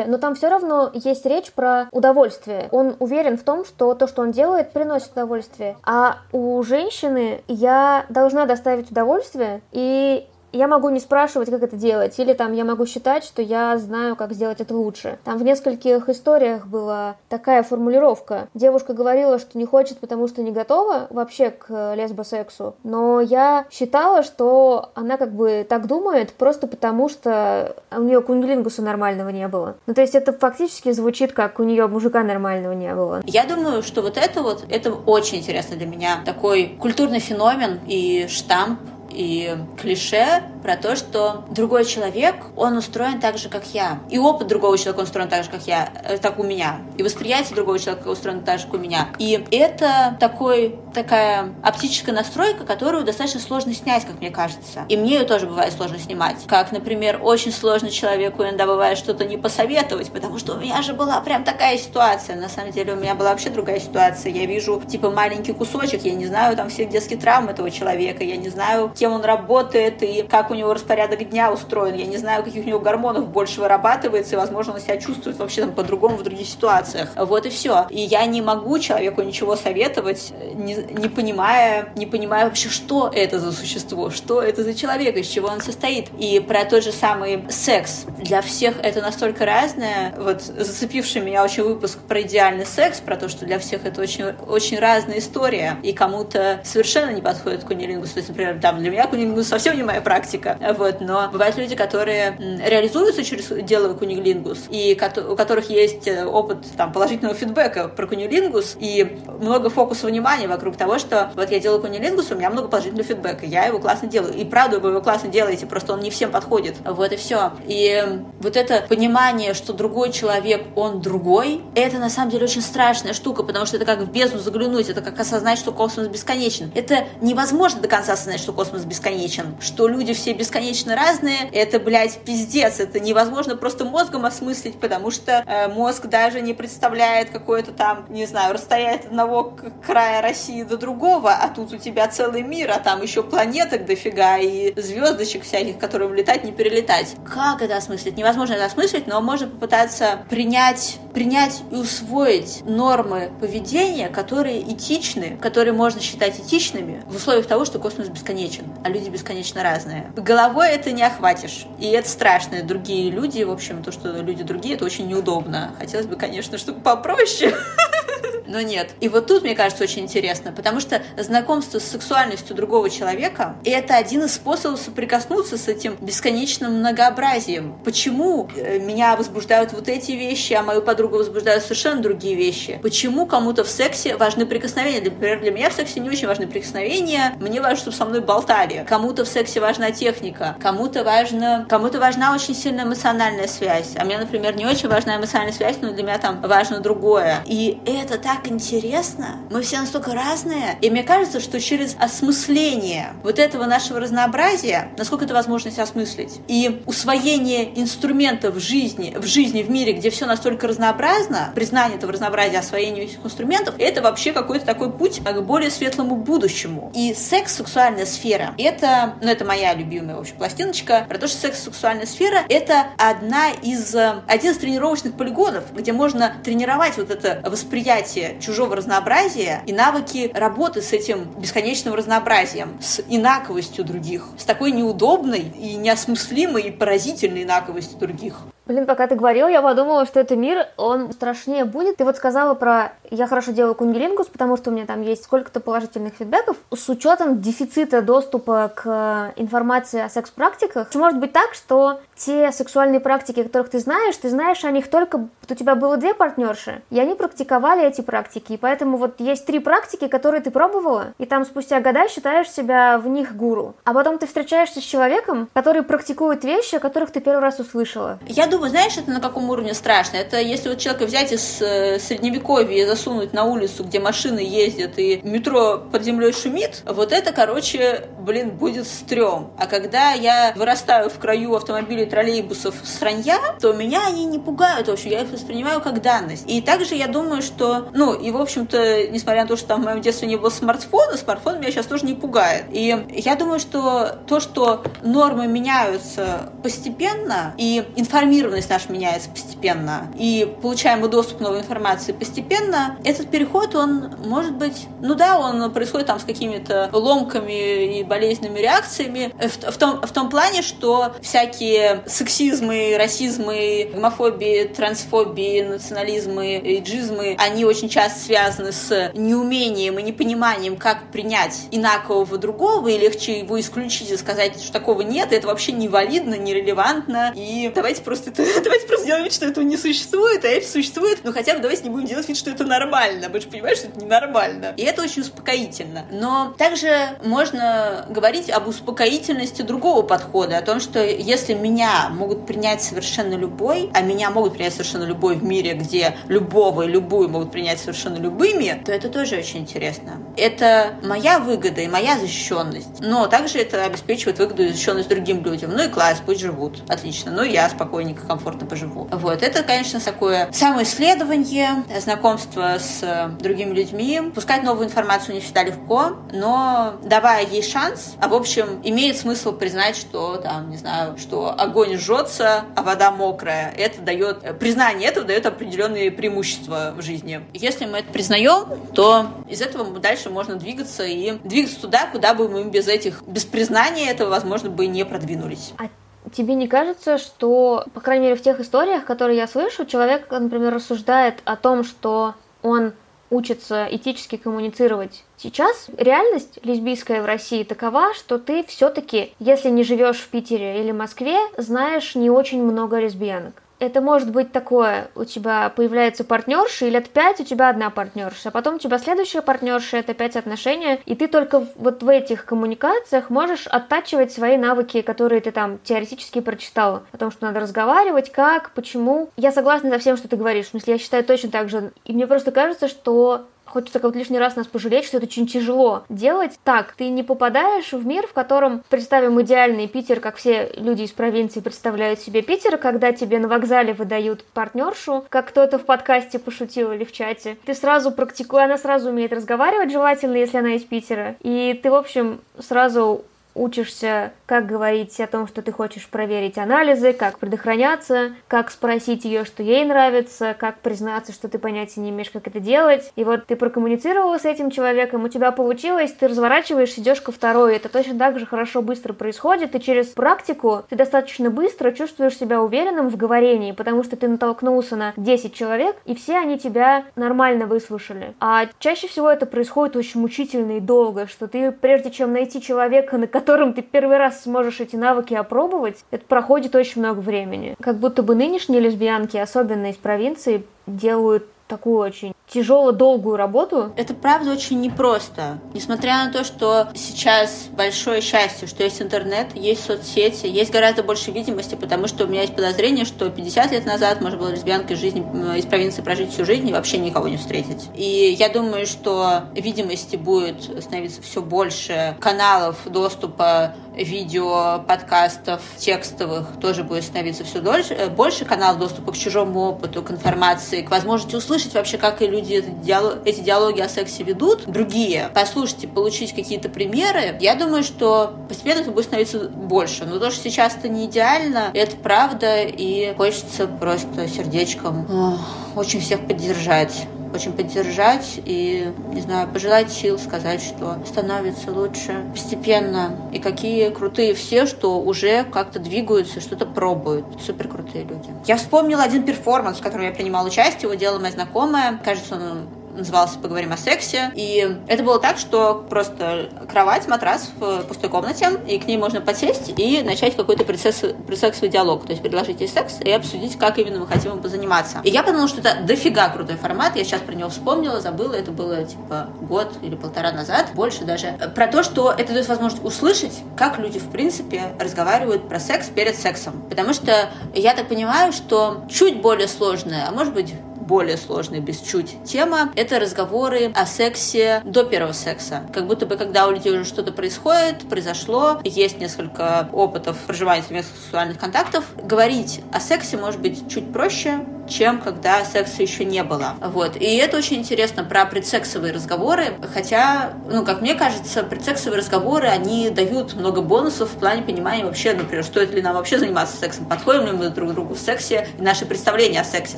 но там все равно есть речь про удовольствие. Он уверен в том, что то, что он делает, приносит удовольствие. А у женщины я должна доставить удовольствие, и я могу не спрашивать, как это делать, или там я могу считать, что я знаю, как сделать это лучше. Там в нескольких историях была такая формулировка. Девушка говорила, что не хочет, потому что не готова вообще к лесбосексу, но я считала, что она как бы так думает просто потому, что у нее кунилингуса нормального не было. Ну, то есть это фактически звучит, как у нее мужика нормального не было. Я думаю, что вот это вот, это очень интересно для меня. Такой культурный феномен и штамп и клише про то, что другой человек, он устроен так же, как я. И опыт другого человека устроен так же, как я, э, так у меня. И восприятие другого человека устроено так же, как у меня. И это такой, такая оптическая настройка, которую достаточно сложно снять, как мне кажется. И мне ее тоже бывает сложно снимать. Как, например, очень сложно человеку иногда бывает что-то не посоветовать, потому что у меня же была прям такая ситуация. На самом деле у меня была вообще другая ситуация. Я вижу, типа, маленький кусочек, я не знаю там всех детских травм этого человека, я не знаю, кем он работает и как у него распорядок дня устроен. Я не знаю, каких у него гормонов больше вырабатывается, и, возможно, он себя чувствует вообще там по-другому в других ситуациях. Вот и все. И я не могу человеку ничего советовать, не, не понимая, не понимая вообще, что это за существо, что это за человек, из чего он состоит. И про тот же самый секс. Для всех это настолько разное. Вот зацепивший меня очень выпуск про идеальный секс, про то, что для всех это очень, очень разная история. И кому-то совершенно не подходит кунилингус. То есть, например, там для меня кунилингус совсем не моя практика. Вот, но бывают люди, которые реализуются через дело кунилингус, и у которых есть э, опыт там, положительного фидбэка про кунилингус, и много фокуса внимания вокруг того, что вот я делаю кунилингус, у меня много положительного фидбэка, я его классно делаю. И правда, вы его классно делаете, просто он не всем подходит. Вот и все. И вот это понимание, что другой человек, он другой, это на самом деле очень страшная штука, потому что это как в бездну заглянуть, это как осознать, что космос бесконечен. Это невозможно до конца осознать, что космос бесконечен, что люди все бесконечно разные, это, блядь, пиздец, это невозможно просто мозгом осмыслить, потому что э, мозг даже не представляет какое-то там, не знаю, расстояние от одного края России до другого, а тут у тебя целый мир, а там еще планеток дофига и звездочек всяких, которые влетать, не перелетать. Как это осмыслить? Невозможно это осмыслить, но можно попытаться принять, принять и усвоить нормы поведения, которые этичны, которые можно считать этичными в условиях того, что космос бесконечен, а люди бесконечно разные. Головой это не охватишь. И это страшно. Другие люди, в общем, то, что люди другие, это очень неудобно. Хотелось бы, конечно, чтобы попроще. но нет. И вот тут, мне кажется, очень интересно, потому что знакомство с сексуальностью другого человека — это один из способов соприкоснуться с этим бесконечным многообразием. Почему э, меня возбуждают вот эти вещи, а мою подругу возбуждают совершенно другие вещи? Почему кому-то в сексе важны прикосновения? Например, для меня в сексе не очень важны прикосновения, мне важно, чтобы со мной болтали. Кому-то в сексе важна техника, кому-то важно, кому-то важна очень сильная эмоциональная связь, а мне, например, не очень важна эмоциональная связь, но для меня там важно другое. И это так так интересно, мы все настолько разные, и мне кажется, что через осмысление вот этого нашего разнообразия, насколько это возможно осмыслить, и усвоение инструментов в жизни, в жизни, в мире, где все настолько разнообразно, признание этого разнообразия, освоение этих инструментов, это вообще какой-то такой путь к более светлому будущему. И секс, сексуальная сфера, это, ну это моя любимая, в общем, пластиночка, про то, что секс, сексуальная сфера, это одна из, один из тренировочных полигонов, где можно тренировать вот это восприятие чужого разнообразия и навыки работы с этим бесконечным разнообразием, с инаковостью других, с такой неудобной и неосмыслимой и поразительной инаковостью других. Блин, пока ты говорил, я подумала, что это мир, он страшнее будет. Ты вот сказала про «я хорошо делаю кунгелингус», потому что у меня там есть сколько-то положительных фидбэков. С учетом дефицита доступа к информации о секс-практиках, может быть так, что те сексуальные практики, которых ты знаешь, ты знаешь о них только... У тебя было две партнерши, и они практиковали эти практики. И поэтому вот есть три практики, которые ты пробовала, и там спустя года считаешь себя в них гуру. А потом ты встречаешься с человеком, который практикует вещи, о которых ты первый раз услышала. Я думаю, знаешь, это на каком уровне страшно? Это если вот человека взять из э, средневековья и засунуть на улицу, где машины ездят и метро под землей шумит, вот это, короче, блин, будет стрём. А когда я вырастаю в краю автомобилей троллейбусов сранья, то меня они не пугают, в общем, я их воспринимаю как данность. И также я думаю, что, ну, и, в общем-то, несмотря на то, что там в моем детстве не было смартфона, смартфон меня сейчас тоже не пугает. И я думаю, что то, что нормы меняются постепенно, и информированность наша меняется постепенно, и получаемый доступ к новой информации постепенно, этот переход, он может быть, ну да, он происходит там с какими-то ломками и болезненными реакциями, в, в, том, в том плане, что всякие сексизмы, расизмы, гомофобии, трансфобии, национализмы, эйджизмы, они очень часто связаны с неумением и непониманием, как принять инакового другого, и легче его исключить и сказать, что такого нет, и это вообще невалидно, нерелевантно, и давайте просто это, давайте просто сделаем вид, что этого не существует, а это существует, но хотя бы давайте не будем делать вид, что это нормально, вы же понимаете, что это ненормально. И это очень успокоительно. Но также можно говорить об успокоительности другого подхода, о том, что если меня меня могут принять совершенно любой, а меня могут принять совершенно любой в мире, где любого и любую могут принять совершенно любыми, то это тоже очень интересно. Это моя выгода и моя защищенность, но также это обеспечивает выгоду и защищенность другим людям. Ну и класс, пусть живут. Отлично. Ну я спокойненько, комфортно поживу. Вот. Это, конечно, такое самоисследование, знакомство с другими людьми. Пускать новую информацию не всегда легко, но давая ей шанс, а в общем, имеет смысл признать, что там, не знаю, что огонь огонь жжется, а вода мокрая. Это дает, признание этого дает определенные преимущества в жизни. Если мы это признаем, то из этого дальше можно двигаться и двигаться туда, куда бы мы без этих, без признания этого, возможно, бы не продвинулись. А тебе не кажется, что, по крайней мере, в тех историях, которые я слышу, человек, например, рассуждает о том, что он учится этически коммуницировать. Сейчас реальность лесбийская в России такова, что ты все-таки, если не живешь в Питере или Москве, знаешь не очень много лесбиянок это может быть такое, у тебя появляется партнерша, и лет пять у тебя одна партнерша, а потом у тебя следующая партнерша, это пять отношения, и ты только вот в этих коммуникациях можешь оттачивать свои навыки, которые ты там теоретически прочитала, о том, что надо разговаривать, как, почему. Я согласна со всем, что ты говоришь, в смысле, я считаю точно так же, и мне просто кажется, что Хочется как-то лишний раз нас пожалеть, что это очень тяжело делать. Так, ты не попадаешь в мир, в котором, представим идеальный Питер, как все люди из провинции представляют себе Питер, когда тебе на вокзале выдают партнершу, как кто-то в подкасте пошутил или в чате. Ты сразу практикуешь, она сразу умеет разговаривать, желательно, если она из Питера. И ты, в общем, сразу учишься, как говорить о том, что ты хочешь проверить анализы, как предохраняться, как спросить ее, что ей нравится, как признаться, что ты понятия не имеешь, как это делать. И вот ты прокоммуницировала с этим человеком, у тебя получилось, ты разворачиваешь, идешь ко второй. Это точно так же хорошо быстро происходит, и через практику ты достаточно быстро чувствуешь себя уверенным в говорении, потому что ты натолкнулся на 10 человек, и все они тебя нормально выслушали. А чаще всего это происходит очень мучительно и долго, что ты, прежде чем найти человека, на которым ты первый раз сможешь эти навыки опробовать, это проходит очень много времени. Как будто бы нынешние лесбиянки, особенно из провинции, делают такую очень тяжело долгую работу. Это правда очень непросто. Несмотря на то, что сейчас большое счастье, что есть интернет, есть соцсети, есть гораздо больше видимости, потому что у меня есть подозрение, что 50 лет назад можно было лесбиянкой жизни, из провинции прожить всю жизнь и вообще никого не встретить. И я думаю, что видимости будет становиться все больше, каналов доступа видео, подкастов, текстовых тоже будет становиться все дольше, э, больше каналов доступа к чужому опыту, к информации, к возможности услышать вообще, как и люди эти диалоги, эти диалоги о сексе ведут, другие, послушать и получить какие-то примеры, я думаю, что постепенно это будет становиться больше. Но то, что сейчас это не идеально, это правда, и хочется просто сердечком очень всех поддержать очень поддержать и, не знаю, пожелать сил, сказать, что становится лучше постепенно. И какие крутые все, что уже как-то двигаются, что-то пробуют. Супер крутые люди. Я вспомнила один перформанс, в котором я принимала участие, его делала моя знакомая. Кажется, он назывался «Поговорим о сексе». И это было так, что просто кровать, матрас в пустой комнате, и к ней можно подсесть и начать какой-то предсексовый диалог. То есть предложить ей секс и обсудить, как именно мы хотим им позаниматься. И я подумала, что это дофига крутой формат. Я сейчас про него вспомнила, забыла. Это было типа год или полтора назад, больше даже. Про то, что это дает возможность услышать, как люди в принципе разговаривают про секс перед сексом. Потому что я так понимаю, что чуть более сложное, а может быть более сложная, без чуть тема, это разговоры о сексе до первого секса. Как будто бы, когда у людей уже что-то происходит, произошло, есть несколько опытов проживания совместных сексуальных контактов, говорить о сексе может быть чуть проще, чем когда секса еще не было. Вот. И это очень интересно про предсексовые разговоры, хотя, ну, как мне кажется, предсексовые разговоры, они дают много бонусов в плане понимания вообще, например, стоит ли нам вообще заниматься сексом, подходим ли мы друг к другу в сексе, и наши представления о сексе,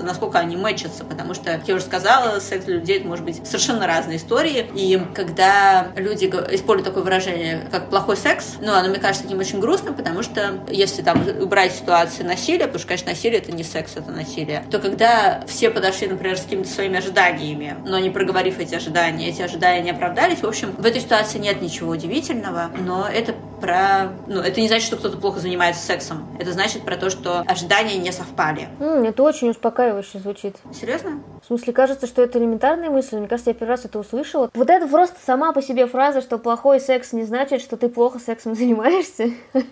насколько они мэчатся, потому что, как я уже сказала, секс для людей это может быть совершенно разные истории, и когда люди используют такое выражение, как плохой секс, ну, оно мне кажется таким очень грустным, потому что если там убрать ситуацию насилия, потому что, конечно, насилие это не секс, это насилие, то когда все подошли, например, с какими-то своими ожиданиями, но не проговорив эти ожидания, эти ожидания не оправдались, в общем, в этой ситуации нет ничего удивительного, но это про... Ну, это не значит, что кто-то плохо занимается сексом. Это значит про то, что ожидания не совпали. Mm, это очень успокаивающе звучит. Серьезно? В смысле, кажется, что это элементарные мысли. Мне кажется, я первый раз это услышала. Вот это просто сама по себе фраза, что плохой секс не значит, что ты плохо сексом занимаешься.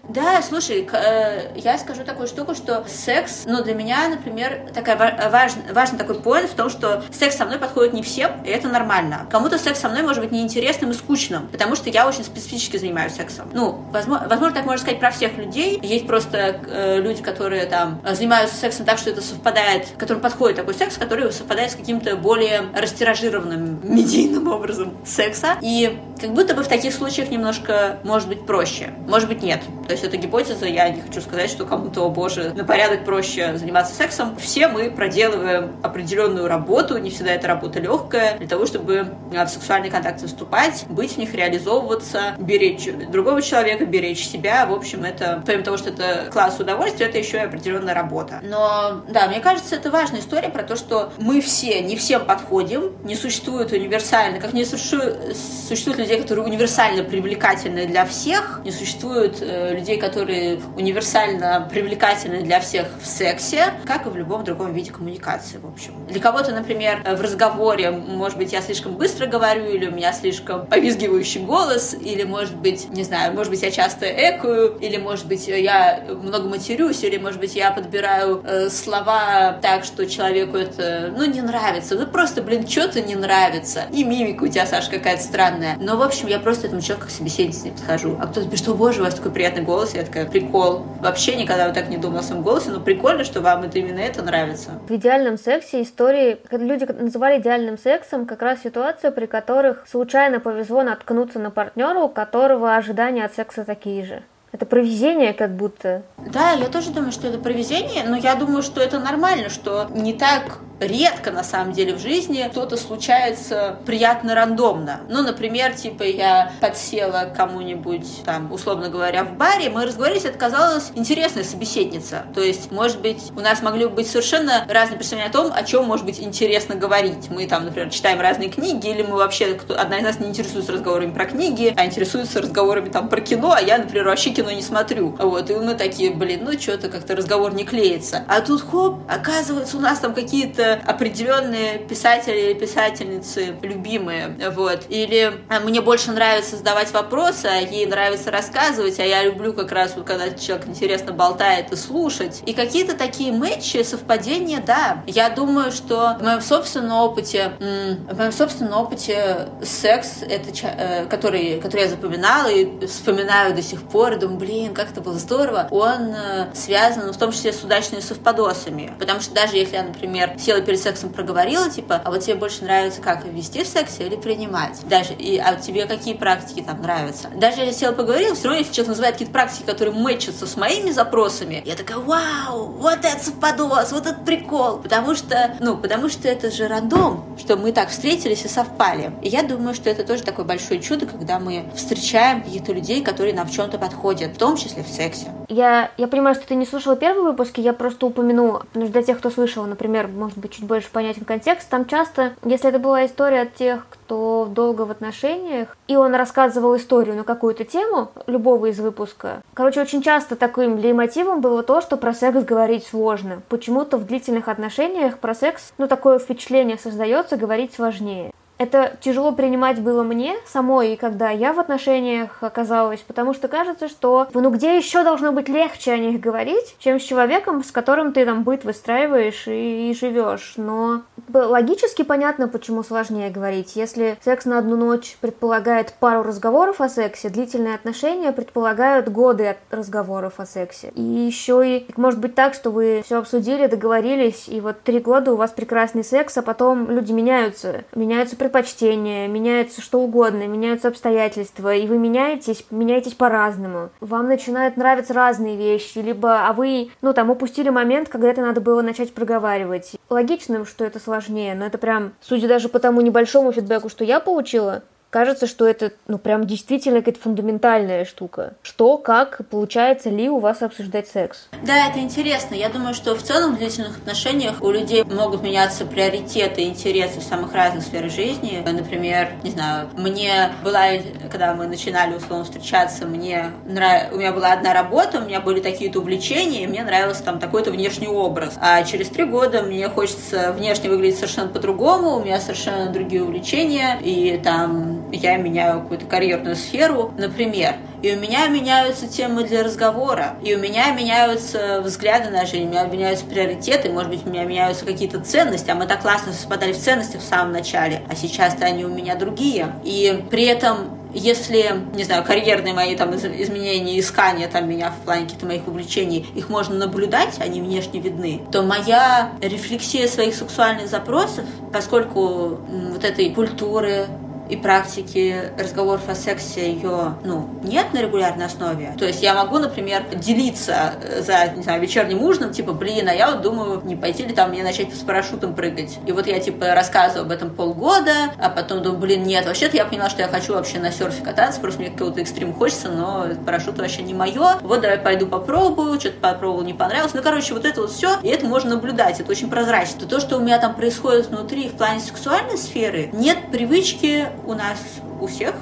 Да, слушай, э, я скажу такую штуку, что секс, ну, для меня, например, такая важный, важный такой поинт в том, что секс со мной подходит не всем, и это нормально. Кому-то секс со мной может быть неинтересным и скучным, потому что я очень специфически занимаюсь сексом. Ну, возможно, возможно, так можно сказать про всех людей. Есть просто э, люди, которые там занимаются сексом так, что это совпадает, которым подходит такой секс, который совпадает с каким-то более растиражированным медийным образом секса. И как будто бы в таких случаях немножко может быть проще. Может быть, нет. То есть это гипотеза, я не хочу сказать, что кому-то, о боже, на порядок проще заниматься сексом. Все мы проделываем определенную работу, не всегда эта работа легкая, для того, чтобы в сексуальные контакты вступать, быть в них, реализовываться, беречь другого человека, беречь себя. В общем, это, помимо того, что это класс удовольствия, это еще и определенная работа. Но, да, мне кажется, это важная история про то, что мы все, не всем подходим, не существует универсально, как не существует, существует людей, которые универсально привлекательны для всех, не существует э, людей, которые универсально привлекательны для всех в сексе, как и в любом другом виде коммуникации, в общем. Для кого-то, например, в разговоре, может быть, я слишком быстро говорю, или у меня слишком повизгивающий голос, или, может быть, не знаю, может быть, я часто экую, или, может быть, я много матерюсь, или, может быть, я подбираю э, слова так, что человеку это, ну, не нравится. Ну, просто, блин, что-то не нравится. И мимика у тебя, Саша, какая-то странная. Но, в общем, я просто этому человеку как собеседнице не подхожу. А кто-то пишет, что, боже, у вас такой приятный голос. Я такая, прикол. Вообще никогда вот так не думала о своем голосе, но прикольно, что вам это именно это нравится. В идеальном сексе истории, люди называли идеальным сексом как раз ситуацию, при которых случайно повезло наткнуться на партнера, у которого ожидания от секса такие же. Это провезение как будто. Да, я тоже думаю, что это провезение, но я думаю, что это нормально, что не так редко на самом деле в жизни что-то случается приятно рандомно. Ну, например, типа я подсела кому-нибудь, там, условно говоря, в баре, мы разговорились, это казалось интересная собеседница. То есть, может быть, у нас могли быть совершенно разные представления о том, о чем может быть интересно говорить. Мы там, например, читаем разные книги, или мы вообще, кто, одна из нас не интересуется разговорами про книги, а интересуется разговорами там про кино, а я, например, вообще кино не смотрю. Вот, и мы такие, блин, ну что-то как-то разговор не клеится. А тут хоп, оказывается, у нас там какие-то определенные писатели или писательницы любимые, вот. Или а, мне больше нравится задавать вопросы, а ей нравится рассказывать, а я люблю как раз, вот, когда человек интересно болтает и слушать. И какие-то такие матчи, совпадения, да. Я думаю, что в моем собственном опыте, в моем собственном опыте секс, это, э, который, который я запоминала и вспоминаю до сих пор, и блин, как это было здорово, он э, связан в том числе с удачными совпадосами. Потому что даже если я, например, села перед сексом, проговорила, типа, а вот тебе больше нравится как, вести в сексе или принимать? Даже, и, а тебе какие практики там нравятся? Даже если я села поговорила, все равно, если человек называет какие-то практики, которые мэчатся с моими запросами, я такая, вау, вот это совпадос, вот этот прикол. Потому что, ну, потому что это же рандом, что мы так встретились и совпали. И я думаю, что это тоже такое большое чудо, когда мы встречаем каких-то людей, которые нам в чем-то подходят, в том числе в сексе. Я, я понимаю, что ты не слушала первый выпуск, я просто упомяну, потому что для тех, кто слышал, например, может быть, чуть больше понятен контекст, там часто, если это была история от тех, кто долго в отношениях, и он рассказывал историю на какую-то тему, любого из выпуска. Короче, очень часто таким леймотивом было то, что про секс говорить сложно. Почему-то в длительных отношениях про секс, ну, такое впечатление создается, говорить сложнее. Это тяжело принимать было мне самой, когда я в отношениях оказалась, потому что кажется, что ну где еще должно быть легче о них говорить, чем с человеком, с которым ты там быт выстраиваешь и, и живешь. Но логически понятно, почему сложнее говорить. Если секс на одну ночь предполагает пару разговоров о сексе, длительные отношения предполагают годы разговоров о сексе. И еще и может быть так, что вы все обсудили, договорились, и вот три года у вас прекрасный секс, а потом люди меняются, меняются предпочтения, меняется что угодно, меняются обстоятельства, и вы меняетесь, меняетесь по-разному. Вам начинают нравиться разные вещи, либо, а вы, ну, там, упустили момент, когда это надо было начать проговаривать. Логично, что это сложнее, но это прям, судя даже по тому небольшому фидбэку, что я получила, кажется, что это, ну, прям действительно какая-то фундаментальная штука. Что, как, получается ли у вас обсуждать секс? Да, это интересно. Я думаю, что в целом в длительных отношениях у людей могут меняться приоритеты интересы в самых разных сферах жизни. Например, не знаю, мне была, когда мы начинали условно встречаться, мне нрав... у меня была одна работа, у меня были такие-то увлечения, и мне нравился там такой-то внешний образ. А через три года мне хочется внешне выглядеть совершенно по-другому, у меня совершенно другие увлечения, и там я меняю какую-то карьерную сферу, например, и у меня меняются темы для разговора, и у меня меняются взгляды на жизнь, у меня меняются приоритеты, может быть, у меня меняются какие-то ценности, а мы так классно совпадали в ценностях в самом начале, а сейчас-то они у меня другие. И при этом если, не знаю, карьерные мои там изменения, искания там меня в плане каких-то моих увлечений, их можно наблюдать, они внешне видны, то моя рефлексия своих сексуальных запросов, поскольку вот этой культуры, и практики разговоров о сексе ее, ну, нет на регулярной основе. То есть я могу, например, делиться э, за, не знаю, вечерним ужином, типа, блин, а я вот думаю, не пойти ли там мне начать с парашютом прыгать. И вот я, типа, рассказываю об этом полгода, а потом думаю, блин, нет, вообще-то я поняла, что я хочу вообще на серфе кататься, просто мне какого-то экстрим хочется, но парашют вообще не мое. Вот давай пойду попробую, что-то попробовал, не понравилось. Ну, короче, вот это вот все, и это можно наблюдать, это очень прозрачно. То, что у меня там происходит внутри в плане сексуальной сферы, нет привычки у нас у всех,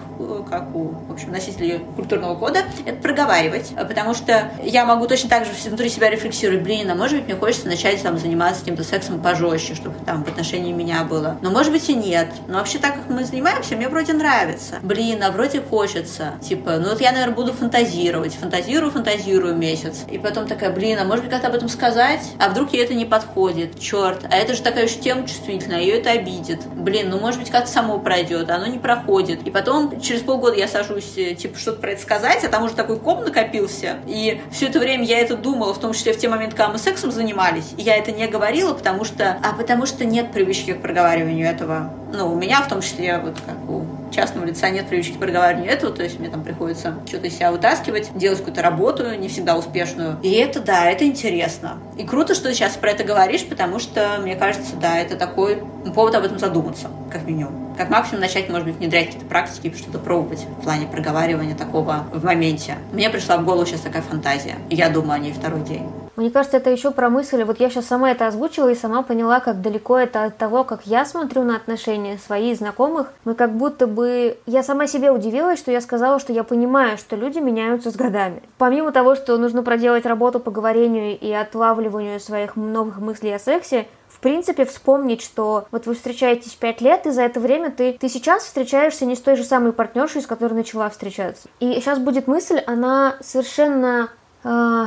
как у, в общем, носителей культурного кода, это проговаривать, потому что я могу точно так же внутри себя рефлексировать, блин, а может быть мне хочется начать там заниматься каким-то сексом пожестче, чтобы там в отношении меня было. Но может быть и нет. Но вообще так, как мы занимаемся, мне вроде нравится. Блин, а вроде хочется. Типа, ну вот я, наверное, буду фантазировать. Фантазирую, фантазирую месяц. И потом такая, блин, а может быть как-то об этом сказать? А вдруг ей это не подходит? Черт, а это же такая уж тема чувствительная, ее это обидит. Блин, ну может быть как-то само пройдет, а оно не проходит. И потом через полгода я сажусь, э, типа, что-то про это сказать, а там уже такой ком накопился. И все это время я это думала, в том числе в те моменты, когда мы сексом занимались. И я это не говорила, потому что... А потому что нет привычки к проговариванию этого. Ну, у меня в том числе, вот как у частного лица нет привычки к проговариванию этого, то есть мне там приходится что-то из себя вытаскивать, делать какую-то работу, не всегда успешную. И это, да, это интересно. И круто, что ты сейчас про это говоришь, потому что, мне кажется, да, это такой повод об этом задуматься, как минимум. Как максимум начать, может быть, внедрять какие-то практики, что-то пробовать в плане проговаривания такого в моменте. Мне пришла в голову сейчас такая фантазия, я думаю о ней второй день. Мне кажется, это еще про мысли. Вот я сейчас сама это озвучила и сама поняла, как далеко это от того, как я смотрю на отношения своих знакомых. Мы как будто бы... Я сама себе удивилась, что я сказала, что я понимаю, что люди меняются с годами. Помимо того, что нужно проделать работу по говорению и отлавливанию своих новых мыслей о сексе, принципе, вспомнить, что вот вы встречаетесь пять лет, и за это время ты, ты сейчас встречаешься не с той же самой партнершей, с которой начала встречаться. И сейчас будет мысль, она совершенно... Э,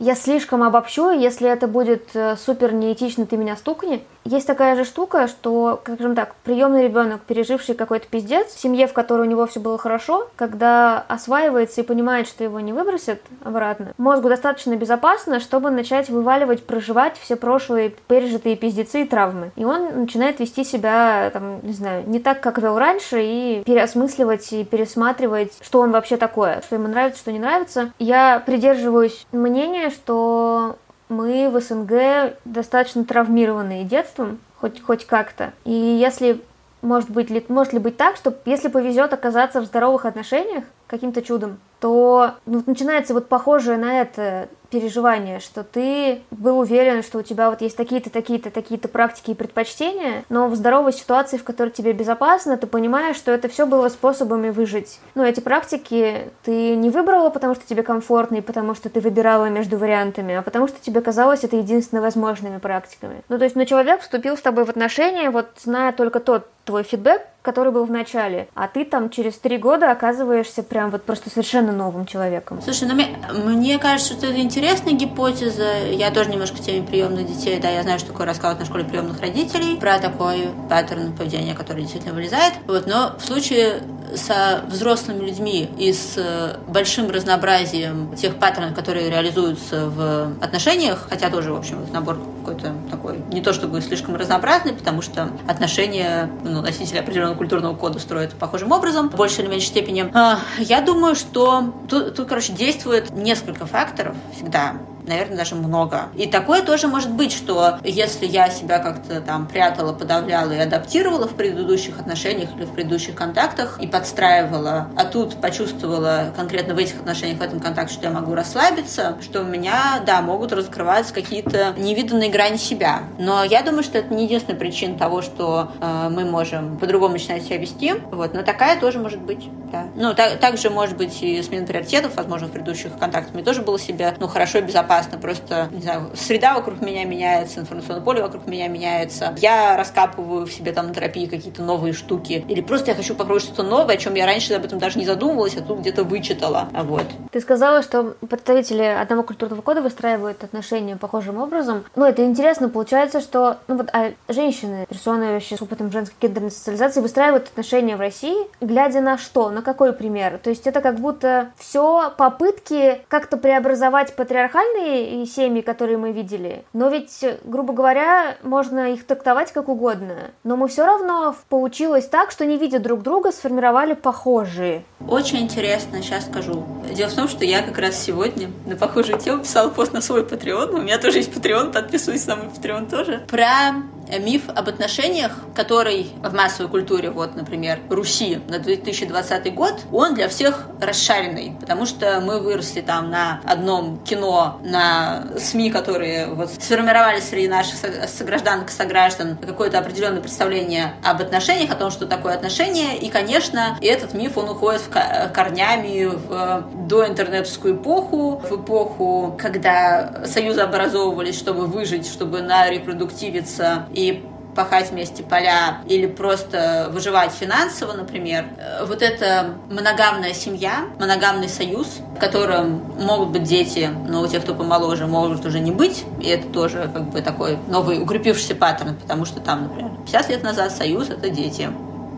я слишком обобщу, если это будет э, супер неэтично, ты меня стукни. Есть такая же штука, что, скажем так, приемный ребенок, переживший какой-то пиздец, в семье, в которой у него все было хорошо, когда осваивается и понимает, что его не выбросят обратно, мозгу достаточно безопасно, чтобы начать вываливать, проживать все прошлые пережитые пиздецы и травмы. И он начинает вести себя, там, не знаю, не так, как вел раньше, и переосмысливать и пересматривать, что он вообще такое, что ему нравится, что не нравится. Я придерживаюсь мнения, что мы в СНГ достаточно травмированные детством, хоть, хоть как-то. И если может быть ли, может ли быть так, что если повезет оказаться в здоровых отношениях каким-то чудом, то ну, начинается вот похожее на это переживание, что ты был уверен, что у тебя вот есть такие-то, такие-то, такие-то практики и предпочтения, но в здоровой ситуации, в которой тебе безопасно, ты понимаешь, что это все было способами выжить. Но эти практики ты не выбрала, потому что тебе комфортно, и потому что ты выбирала между вариантами, а потому что тебе казалось это единственно возможными практиками. Ну, то есть, ну, человек вступил с тобой в отношения, вот зная только тот твой фидбэк, который был в начале, а ты там через три года оказываешься прям вот просто совершенно новым человеком. Слушай, ну мне, мне кажется, что это интересная гипотеза. Я тоже немножко в теме приемных детей, да, я знаю, что такое рассказывают на школе приемных родителей про такой паттерн поведения, который действительно вылезает. Вот, но в случае со взрослыми людьми и с э, большим разнообразием тех паттернов, которые реализуются в отношениях, хотя тоже, в общем, набор какой-то такой, не то чтобы слишком разнообразный, потому что отношения ну, носители определенного культурного кода строят похожим образом, в большей или меньшей степени. Я думаю, что тут, тут, короче, действует несколько факторов всегда наверное, даже много. И такое тоже может быть, что если я себя как-то там прятала, подавляла и адаптировала в предыдущих отношениях или в предыдущих контактах и подстраивала, а тут почувствовала конкретно в этих отношениях, в этом контакте, что я могу расслабиться, что у меня, да, могут раскрываться какие-то невиданные грани себя. Но я думаю, что это не единственная причина того, что э, мы можем по-другому начинать себя вести. Вот, но такая тоже может быть, да. Ну, так, также может быть и смена приоритетов, возможно, в предыдущих контактах мне тоже было себя, ну, хорошо и безопасно безопасно, просто, не знаю, среда вокруг меня меняется, информационное поле вокруг меня меняется, я раскапываю в себе там на терапии какие-то новые штуки, или просто я хочу попробовать что-то новое, о чем я раньше об этом даже не задумывалась, а тут где-то вычитала, а вот. Ты сказала, что представители одного культурного кода выстраивают отношения похожим образом. Ну, это интересно, получается, что, ну вот, а женщины, персоны вообще с опытом женской гендерной социализации выстраивают отношения в России, глядя на что, на какой пример? То есть это как будто все попытки как-то преобразовать патриархальный разные семьи, которые мы видели, но ведь, грубо говоря, можно их трактовать как угодно. Но мы все равно получилось так, что не видя друг друга, сформировали похожие. Очень интересно, сейчас скажу. Дело в том, что я как раз сегодня на похожую тему писала пост на свой Patreon. У меня тоже есть Patreon, подписываюсь на мой Patreon тоже. Про миф об отношениях, который в массовой культуре, вот, например, Руси на 2020 год, он для всех расшаренный, потому что мы выросли там на одном кино, на СМИ, которые вот сформировали среди наших согражданок и сограждан какое-то определенное представление об отношениях, о том, что такое отношения, и, конечно, этот миф, он уходит в корнями в доинтернетскую эпоху, в эпоху, когда союзы образовывались, чтобы выжить, чтобы нарепродуктивиться и пахать вместе поля или просто выживать финансово, например, э, вот эта моногамная семья, моногамный союз, в котором могут быть дети, но у тех, кто помоложе, могут уже не быть, и это тоже как бы такой новый укрепившийся паттерн, потому что там, например, 50 лет назад союз — это дети.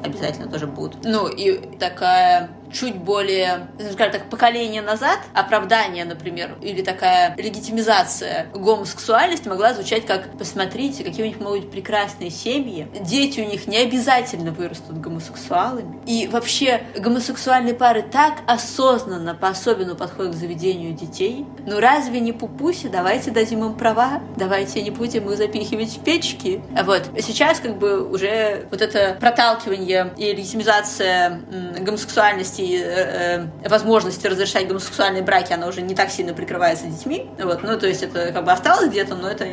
Обязательно тоже будут. Ну и такая чуть более, скажем так, поколение назад оправдание, например, или такая легитимизация гомосексуальности могла звучать как «посмотрите, какие у них могут быть прекрасные семьи, дети у них не обязательно вырастут гомосексуалами». И вообще гомосексуальные пары так осознанно по-особенному подходят к заведению детей. Ну разве не пупуси? Давайте дадим им права, давайте не будем их запихивать в печки. Вот. Сейчас как бы уже вот это проталкивание и легитимизация гомосексуальности и э, э, возможности разрешать гомосексуальные браки, она уже не так сильно прикрывается детьми. Вот, ну, то есть это как бы осталось где-то, но это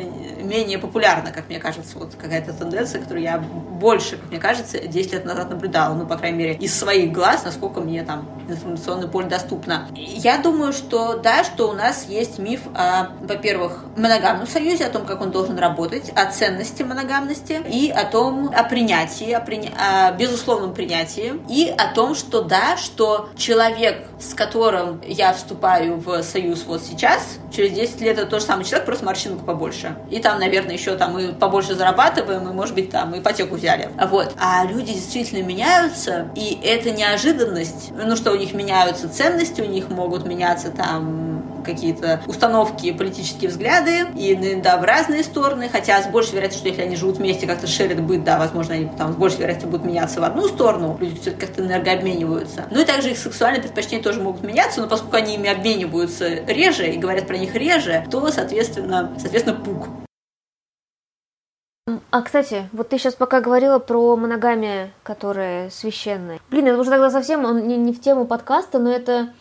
менее популярна, как мне кажется, вот какая-то тенденция, которую я больше, как мне кажется, 10 лет назад наблюдала, ну, по крайней мере, из своих глаз, насколько мне там информационное поле доступно. Я думаю, что да, что у нас есть миф о, во-первых, моногамном союзе, о том, как он должен работать, о ценности моногамности и о том, о принятии, о, приня... о безусловном принятии и о том, что да, что человек, с которым я вступаю в союз вот сейчас, через 10 лет это тот же самый человек, просто морщинку побольше. И там, наверное, еще там мы побольше зарабатываем, и, может быть, там ипотеку взяли. Вот. А люди действительно меняются, и это неожиданность, ну, что у них меняются ценности, у них могут меняться там какие-то установки, политические взгляды, и иногда в разные стороны, хотя с большей вероятностью, что если они живут вместе, как-то шерят быт, да, возможно, они там с большей вероятностью будут меняться в одну сторону, люди все-таки как-то энергообмениваются. Ну и также их сексуальные предпочтения тоже могут меняться, но поскольку они ими обмениваются реже и говорят про них реже, то, соответственно, соответственно, пук. А, кстати, вот ты сейчас пока говорила про моногамия, которая священная. Блин, это уже тогда совсем он не, не в тему подкаста, но это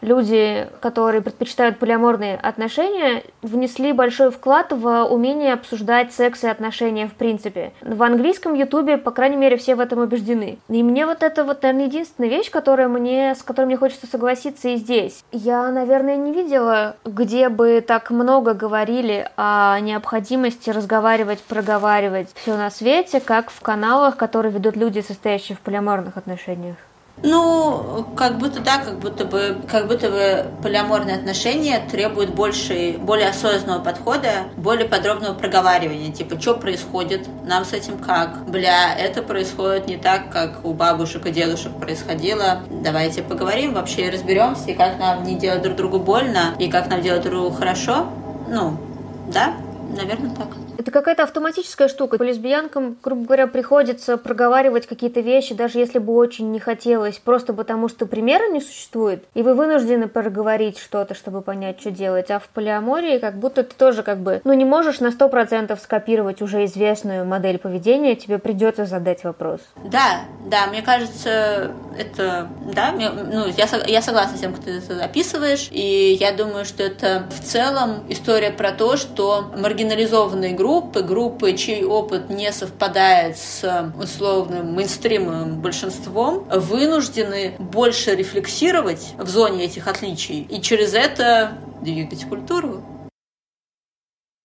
люди, которые предпочитают полиаморные отношения, внесли большой вклад в умение обсуждать секс и отношения в принципе. В английском ютубе, по крайней мере, все в этом убеждены. И мне вот это вот, наверное, единственная вещь, которая мне, с которой мне хочется согласиться и здесь. Я, наверное, не видела, где бы так много говорили о необходимости разговаривать, проговаривать все на свете, как в каналах, которые ведут люди, состоящие в полиаморных отношениях. Ну, как будто да, как будто бы, как будто бы полиаморные отношения требуют больше, более осознанного подхода, более подробного проговаривания. Типа, что происходит, нам с этим как? Бля, это происходит не так, как у бабушек и дедушек происходило. Давайте поговорим, вообще разберемся, как нам не делать друг другу больно, и как нам делать друг другу хорошо. Ну, да, наверное, так. Это какая-то автоматическая штука. По лесбиянкам, грубо говоря, приходится проговаривать какие-то вещи, даже если бы очень не хотелось, просто потому что примера не существует, и вы вынуждены проговорить что-то, чтобы понять, что делать. А в полиамории как будто ты тоже как бы, ну, не можешь на сто процентов скопировать уже известную модель поведения, тебе придется задать вопрос. Да, да, мне кажется, это, да, ну, я, я согласна с тем, ты это описываешь, и я думаю, что это в целом история про то, что маргинализованные группы группы, группы, чей опыт не совпадает с условным мейнстримовым большинством, вынуждены больше рефлексировать в зоне этих отличий и через это двигать культуру.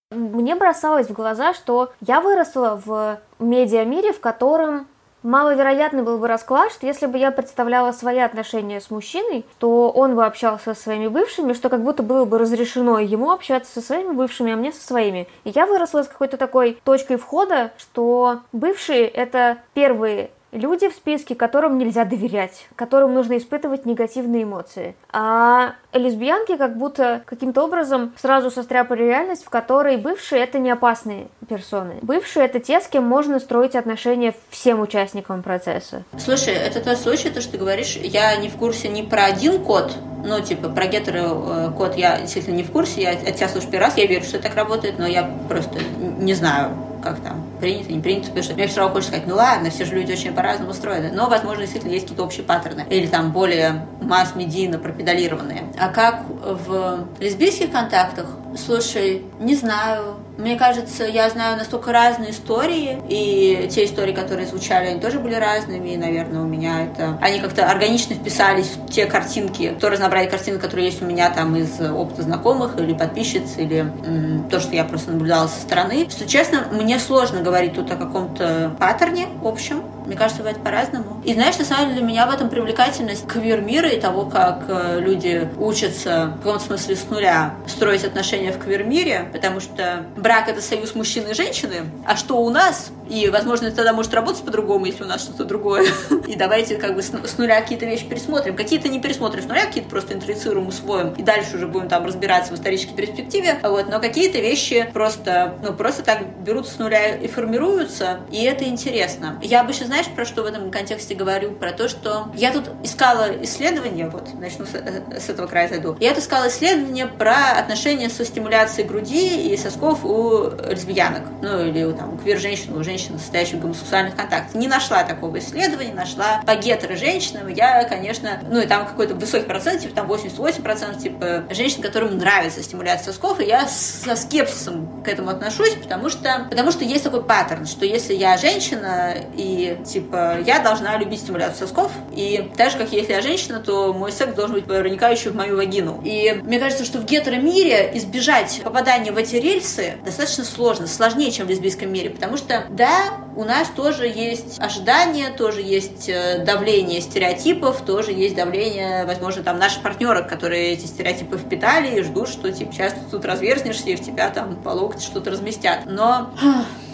Мне бросалось в глаза, что я выросла в медиамире, в котором Маловероятный был бы расклад, что если бы я представляла свои отношения с мужчиной, то он бы общался со своими бывшими, что как будто было бы разрешено ему общаться со своими бывшими, а мне со своими. И я выросла с какой-то такой точкой входа, что бывшие — это первые люди в списке, которым нельзя доверять, которым нужно испытывать негативные эмоции. А лесбиянки как будто каким-то образом сразу состряпали реальность, в которой бывшие — это не опасные персоны. Бывшие — это те, с кем можно строить отношения всем участникам процесса. Слушай, это тот случай, то, что ты говоришь, я не в курсе ни про один код, ну, типа, про гетеро э, код я действительно не в курсе, я от тебя слышу первый раз, я верю, что так работает, но я просто не знаю, как там, принято, не принято, потому что мне все равно хочется сказать, ну ладно, все же люди очень по-разному устроены, но, возможно, действительно есть какие-то общие паттерны, или там более масс-медийно пропедалированные. А как в лесбийских контактах, слушай, не знаю, мне кажется, я знаю настолько разные истории, и те истории, которые звучали, они тоже были разными, и, наверное, у меня это... Они как-то органично вписались в те картинки, то разнообразие картинок, которые есть у меня там из опыта знакомых или подписчиц, или м, то, что я просто наблюдала со стороны. Что честно, мне сложно говорить тут о каком-то паттерне общем, мне кажется, бывает по-разному. И знаешь, на самом деле для меня в этом привлекательность квир-мира и того, как э, люди учатся в каком-то смысле с нуля строить отношения в квир-мире, потому что брак — это союз мужчины и женщины, а что у нас? И, возможно, тогда может работать по-другому, если у нас что-то другое. И давайте как бы с нуля какие-то вещи пересмотрим. Какие-то не пересмотрим с нуля, какие-то просто интроицируем, усвоим, и дальше уже будем там разбираться в исторической перспективе. Вот. Но какие-то вещи просто, ну, просто так берут с нуля и формируются, и это интересно. Я обычно, знаешь, про что в этом контексте говорю? Про то, что я тут искала исследования, вот, начну с, э, с этого края зайду. Я тут искала исследования про отношения со стимуляцией груди и сосков у лесбиянок, ну, или там, у квир-женщин, у женщин, состоящих в гомосексуальных контактах. Не нашла такого исследования, нашла по гетеро-женщинам. Я, конечно, ну, и там какой-то высокий процент, типа там 88%, типа, женщин, которым нравится стимуляция сосков, и я со скепсисом к этому отношусь, потому что, потому что есть такой паттерн, что если я женщина, и, типа, я должна любить стимуляцию сосков, и так же, как если я женщина, то мой секс должен быть проникающий в мою вагину. И мне кажется, что в гетеромире избежать попадания в эти рельсы достаточно сложно, сложнее, чем в лесбийском мире, потому что, да, у нас тоже есть ожидания, тоже есть э, давление стереотипов, тоже есть давление, возможно, там наших партнерок, которые эти стереотипы впитали и ждут, что типа сейчас тут разверзнешься и в тебя там по локоть что-то разместят. Но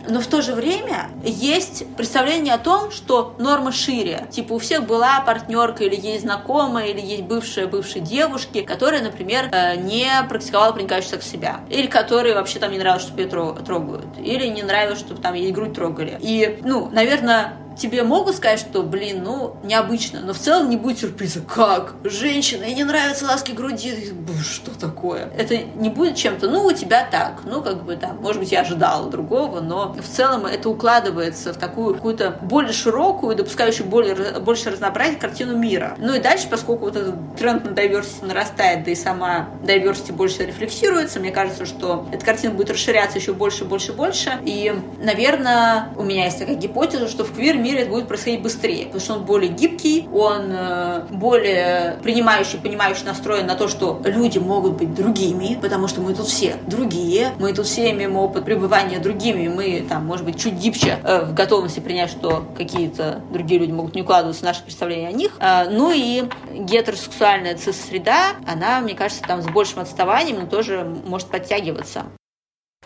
но в то же время есть представление о том, что норма шире. Типа у всех была партнерка или есть знакомая, или есть бывшая бывшей девушки, которая, например, э, не практиковала проникающий секс себя. Или которой вообще там не нравилось, чтобы ее трогают. Или не нравилось, чтобы там ей грудь трогали. И, ну, наверное, тебе могут сказать, что, блин, ну, необычно, но в целом не будет сюрприза. Как? Женщина, ей не нравятся ласки груди. Что такое? Это не будет чем-то, ну, у тебя так. Ну, как бы, да, может быть, я ожидала другого, но в целом это укладывается в такую какую-то более широкую, допускающую более, больше разнообразия картину мира. Ну и дальше, поскольку вот этот тренд на diversity нарастает, да и сама diversity больше рефлексируется, мне кажется, что эта картина будет расширяться еще больше, больше, больше. И, наверное, у меня есть такая гипотеза, что в квир мире это будет происходить быстрее, потому что он более гибкий, он э, более принимающий, понимающий настроен на то, что люди могут быть другими, потому что мы тут все другие, мы тут все имеем опыт пребывания другими, мы там, может быть, чуть гибче э, в готовности принять, что какие-то другие люди могут не укладываться в наше представление о них. Э, ну и гетеросексуальная цис-среда, она, мне кажется, там с большим отставанием, но тоже может подтягиваться.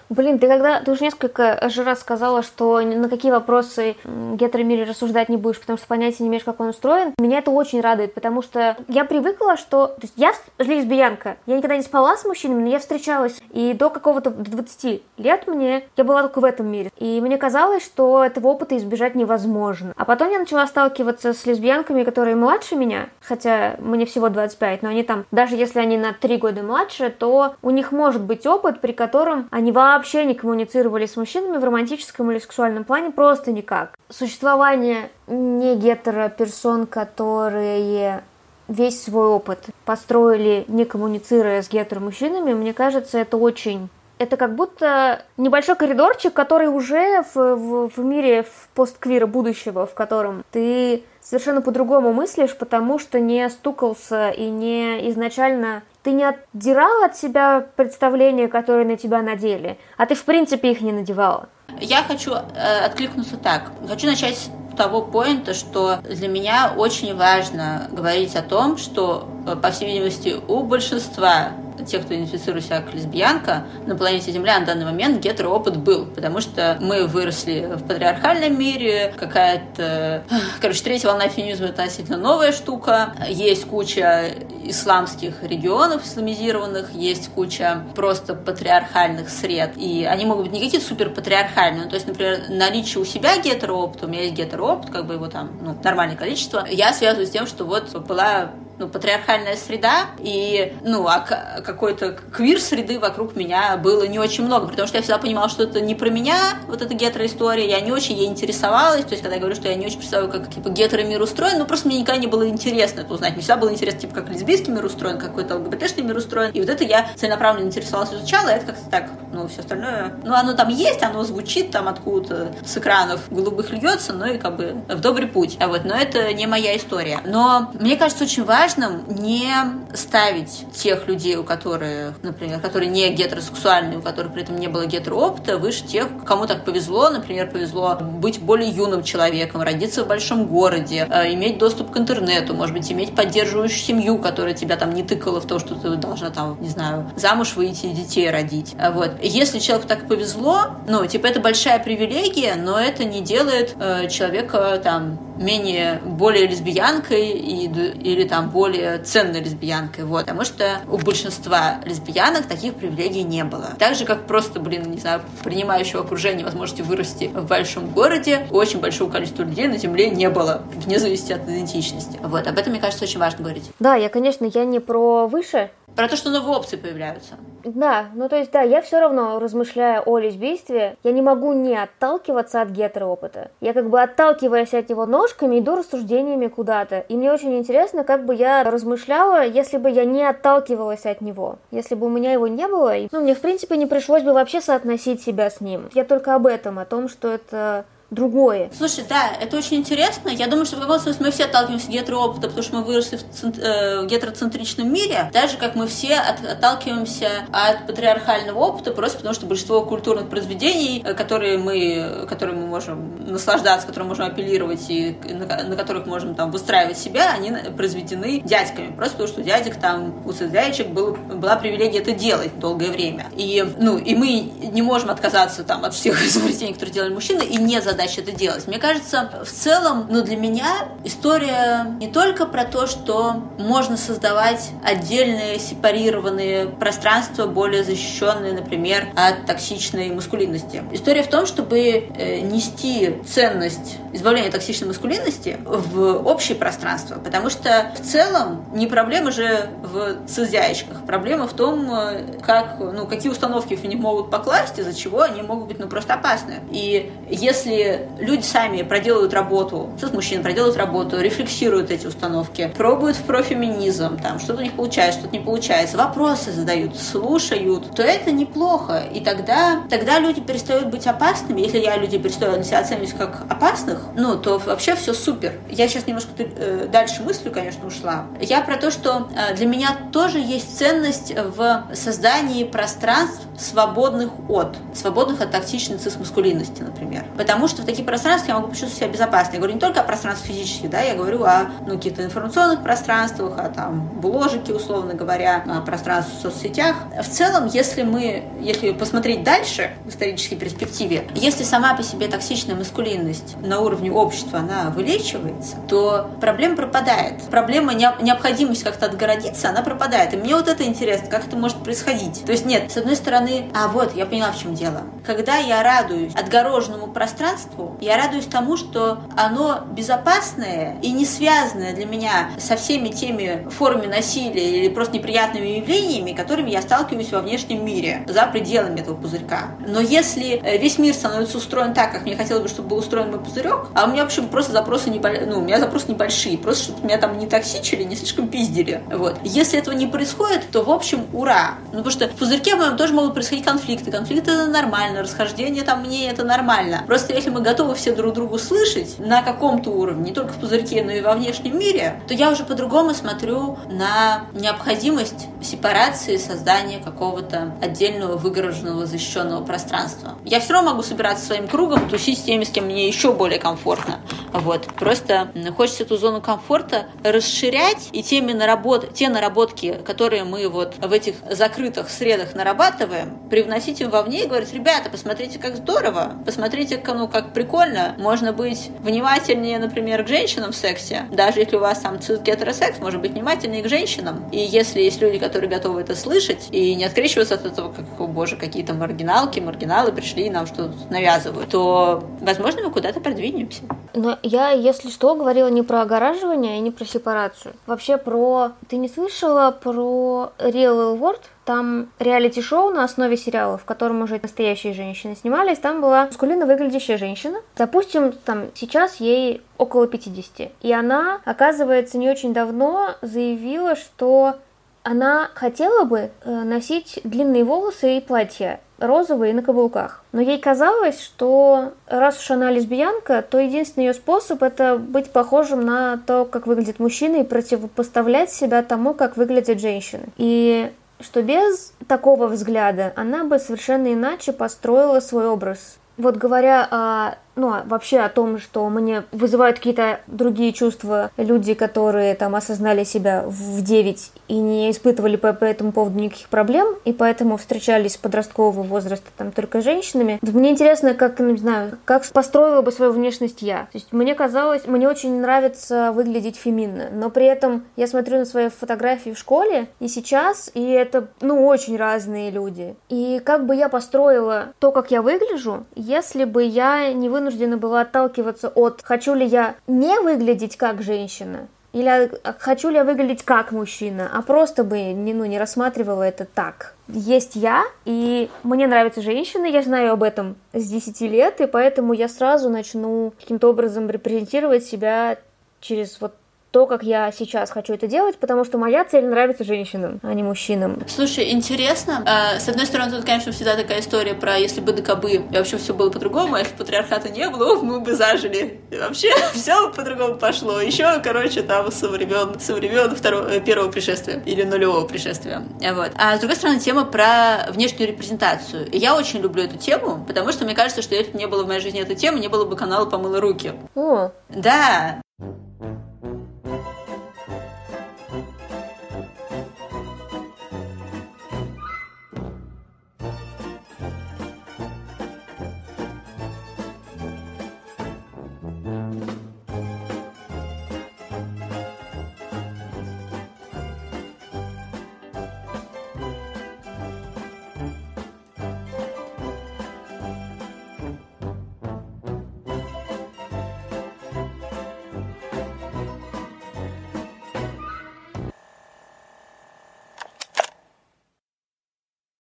Блин, ты когда ты уже несколько же раз сказала, что на какие вопросы гетеромире рассуждать не будешь, потому что понятия не имеешь, как он устроен. Меня это очень радует, потому что я привыкла, что... То есть я лесбиянка, я никогда не спала с мужчинами, но я встречалась. И до какого-то 20 лет мне... Я была только в этом мире. И мне казалось, что этого опыта избежать невозможно. А потом я начала сталкиваться с лесбиянками, которые младше меня, хотя мне всего 25, но они там, даже если они на 3 года младше, то у них может быть опыт, при котором они вообще вообще не коммуницировали с мужчинами в романтическом или сексуальном плане просто никак. Существование не гетероперсон, которые весь свой опыт построили, не коммуницируя с гетеромужчинами, мне кажется, это очень это как будто небольшой коридорчик, который уже в, в, в мире в постквира будущего, в котором ты совершенно по-другому мыслишь, потому что не стукался и не изначально ты не отдирал от себя представления, которые на тебя надели, а ты в принципе их не надевала. Я хочу э, откликнуться так. Хочу начать с того поинта, что для меня очень важно говорить о том, что, э, по всей видимости, у большинства тех, кто идентифицирует себя как лесбиянка, на планете Земля на данный момент гетероопыт был, потому что мы выросли в патриархальном мире, какая-то... Короче, третья волна феминизма относительно новая штука, есть куча исламских регионов исламизированных, есть куча просто патриархальных сред, и они могут быть не какие-то супер ну, то есть, например, наличие у себя гетероопыта, у меня есть гетероопыт, как бы его там, ну, нормальное количество, я связываю с тем, что вот была ну, патриархальная среда, и, ну, а какой-то квир-среды вокруг меня было не очень много, потому что я всегда понимала, что это не про меня, вот эта гетероистория, я не очень ей интересовалась, то есть, когда я говорю, что я не очень представляю, как, типа, гетеромир устроен, ну, просто мне никогда не было интересно это узнать, мне всегда было интересно, типа, как лесбийский мир устроен, какой-то ЛГБТшный мир устроен, и вот это я целенаправленно интересовалась, изучала, и это как-то так, ну, все остальное, ну, оно там есть, оно звучит там откуда-то с экранов голубых льется, ну, и как бы в добрый путь, а вот, но это не моя история. Но мне кажется, очень важным не ставить тех людей, у которых, например, которые не гетеросексуальные, у которых при этом не было гетероопыта, выше тех, кому так повезло, например, повезло быть более юным человеком, родиться в большом городе, э, иметь доступ к интернету, может быть, иметь поддерживающую семью, которая тебя там не тыкала в то, что ты должна там, не знаю, замуж выйти и детей родить. А вот. Если человеку так повезло, ну, типа, это большая привилегия, но это не делает э, человека там менее, более лесбиянкой и, или там более ценной лесбиянкой, вот, потому что у большинства лесбиянок таких привилегий не было. Так же, как просто, блин, не знаю, принимающего окружения возможности вырасти в большом городе, очень большого количества людей на Земле не было, вне зависимости от идентичности. Вот, об этом, мне кажется, очень важно говорить. Да, я, конечно, я не про выше, про то, что новые опции появляются. Да, ну то есть, да, я все равно, размышляя о лесбийстве, я не могу не отталкиваться от гетероопыта. Я как бы отталкиваясь от него ножками, иду рассуждениями куда-то. И мне очень интересно, как бы я размышляла, если бы я не отталкивалась от него. Если бы у меня его не было, ну, мне, в принципе, не пришлось бы вообще соотносить себя с ним. Я только об этом, о том, что это другое. Слушай, да, это очень интересно. Я думаю, что в каком смысле мы все отталкиваемся от гетероопыта, потому что мы выросли в цент... э, гетероцентричном мире, так же, как мы все от... отталкиваемся от патриархального опыта, просто потому что большинство культурных произведений, э, которые мы, которые мы можем наслаждаться, которые можем апеллировать и на, на которых можем там выстраивать себя, они произведены дядьками, просто потому что дядек там, у дядечек был, была привилегия это делать долгое время. И, ну, и мы не можем отказаться там от всех изобретений, которые делали мужчины, и не задать задача это делать. Мне кажется, в целом, ну, для меня история не только про то, что можно создавать отдельные сепарированные пространства, более защищенные, например, от токсичной маскулинности. История в том, чтобы э, нести ценность избавления от токсичной маскулинности в общее пространство, потому что в целом не проблема же в цизяечках, проблема в том, э, как, ну, какие установки в них могут покласть, из-за чего они могут быть ну, просто опасны. И если люди сами проделывают работу, тут мужчины проделывают работу, рефлексируют эти установки, пробуют в профеминизм, там что-то у них получается, что-то не получается, вопросы задают, слушают, то это неплохо. И тогда, тогда люди перестают быть опасными. Если я людей перестаю на себя оценивать как опасных, ну, то вообще все супер. Я сейчас немножко э, дальше мыслю, конечно, ушла. Я про то, что э, для меня тоже есть ценность в создании пространств, свободных от, свободных от токсичной цисмаскулинности, например. Потому что в таких пространствах я могу почувствовать себя безопасно. Я говорю не только о пространствах физических, да, я говорю о ну, каких-то информационных пространствах, о там бложике, условно говоря, о пространствах в соцсетях. В целом, если мы, если посмотреть дальше в исторической перспективе, если сама по себе токсичная маскулинность на уровне общества, она вылечивается, то проблема пропадает. Проблема, необходимость как-то отгородиться, она пропадает. И мне вот это интересно, как это может происходить. То есть нет, с одной стороны, а вот, я поняла, в чем дело. Когда я радуюсь отгороженному пространству, пространству. Я радуюсь тому, что оно безопасное и не связанное для меня со всеми теми формами насилия или просто неприятными явлениями, которыми я сталкиваюсь во внешнем мире, за пределами этого пузырька. Но если э, весь мир становится устроен так, как мне хотелось бы, чтобы был устроен мой пузырек, а у меня, в общем, просто запросы небольшие, ну, у меня запросы небольшие, просто чтобы меня там не токсичили, не слишком пиздили. Вот. Если этого не происходит, то, в общем, ура. Ну, потому что в пузырьке в моем тоже могут происходить конфликты. Конфликты это нормально, расхождение там мне это нормально. Просто если мы готовы все друг другу слышать на каком-то уровне, не только в пузырьке, но и во внешнем мире, то я уже по-другому смотрю на необходимость сепарации, создания какого-то отдельного выгороженного защищенного пространства. Я все равно могу собираться своим кругом, тусить с теми, с кем мне еще более комфортно. Вот. Просто хочется эту зону комфорта расширять, и теми наработ... те наработки, которые мы вот в этих закрытых средах нарабатываем, привносить им вовне и говорить, ребята, посмотрите, как здорово, посмотрите, ну, как прикольно. Можно быть внимательнее, например, к женщинам в сексе. Даже если у вас там гетеросекс, можно быть внимательнее к женщинам. И если есть люди, которые готовы это слышать и не открещиваться от этого, как, о боже, какие-то маргиналки, маргиналы пришли и нам что-то навязывают, то, возможно, мы куда-то продвинемся. Но я, если что, говорила не про огораживание и не про сепарацию. Вообще про... Ты не слышала про Real World? Там реалити-шоу на основе сериала, в котором уже настоящие женщины снимались. Там была мускулинно выглядящая женщина. Допустим, там сейчас ей около 50. И она, оказывается, не очень давно заявила, что она хотела бы э, носить длинные волосы и платья розовые на каблуках. Но ей казалось, что раз уж она лесбиянка, то единственный ее способ это быть похожим на то, как выглядит мужчина и противопоставлять себя тому, как выглядят женщины. И что без такого взгляда она бы совершенно иначе построила свой образ. Вот говоря о ну, а вообще о том, что мне вызывают какие-то другие чувства люди, которые там осознали себя в 9 и не испытывали по, по этому поводу никаких проблем, и поэтому встречались с подросткового возраста там только женщинами. Мне интересно, как, ну, не знаю, как построила бы свою внешность я. То есть мне казалось, мне очень нравится выглядеть феминно, но при этом я смотрю на свои фотографии в школе и сейчас, и это, ну, очень разные люди. И как бы я построила то, как я выгляжу, если бы я не вынуждена вынуждена была отталкиваться от «хочу ли я не выглядеть как женщина?» Или хочу ли я выглядеть как мужчина, а просто бы не, ну, не рассматривала это так. Есть я, и мне нравятся женщины, я знаю об этом с 10 лет, и поэтому я сразу начну каким-то образом репрезентировать себя через вот то, как я сейчас хочу это делать, потому что моя цель нравится женщинам, а не мужчинам. Слушай, интересно. А, с одной стороны, тут, конечно, всегда такая история про если бы докобы, и вообще все было по-другому, а если патриархата не было, мы бы зажили. И вообще все по-другому пошло. Еще, короче, там со времен, со времен второго, э, первого пришествия или нулевого пришествия. Вот. А с другой стороны, тема про внешнюю репрезентацию. И я очень люблю эту тему, потому что мне кажется, что если бы не было в моей жизни этой темы, не было бы канала «Помыла руки». О. Да.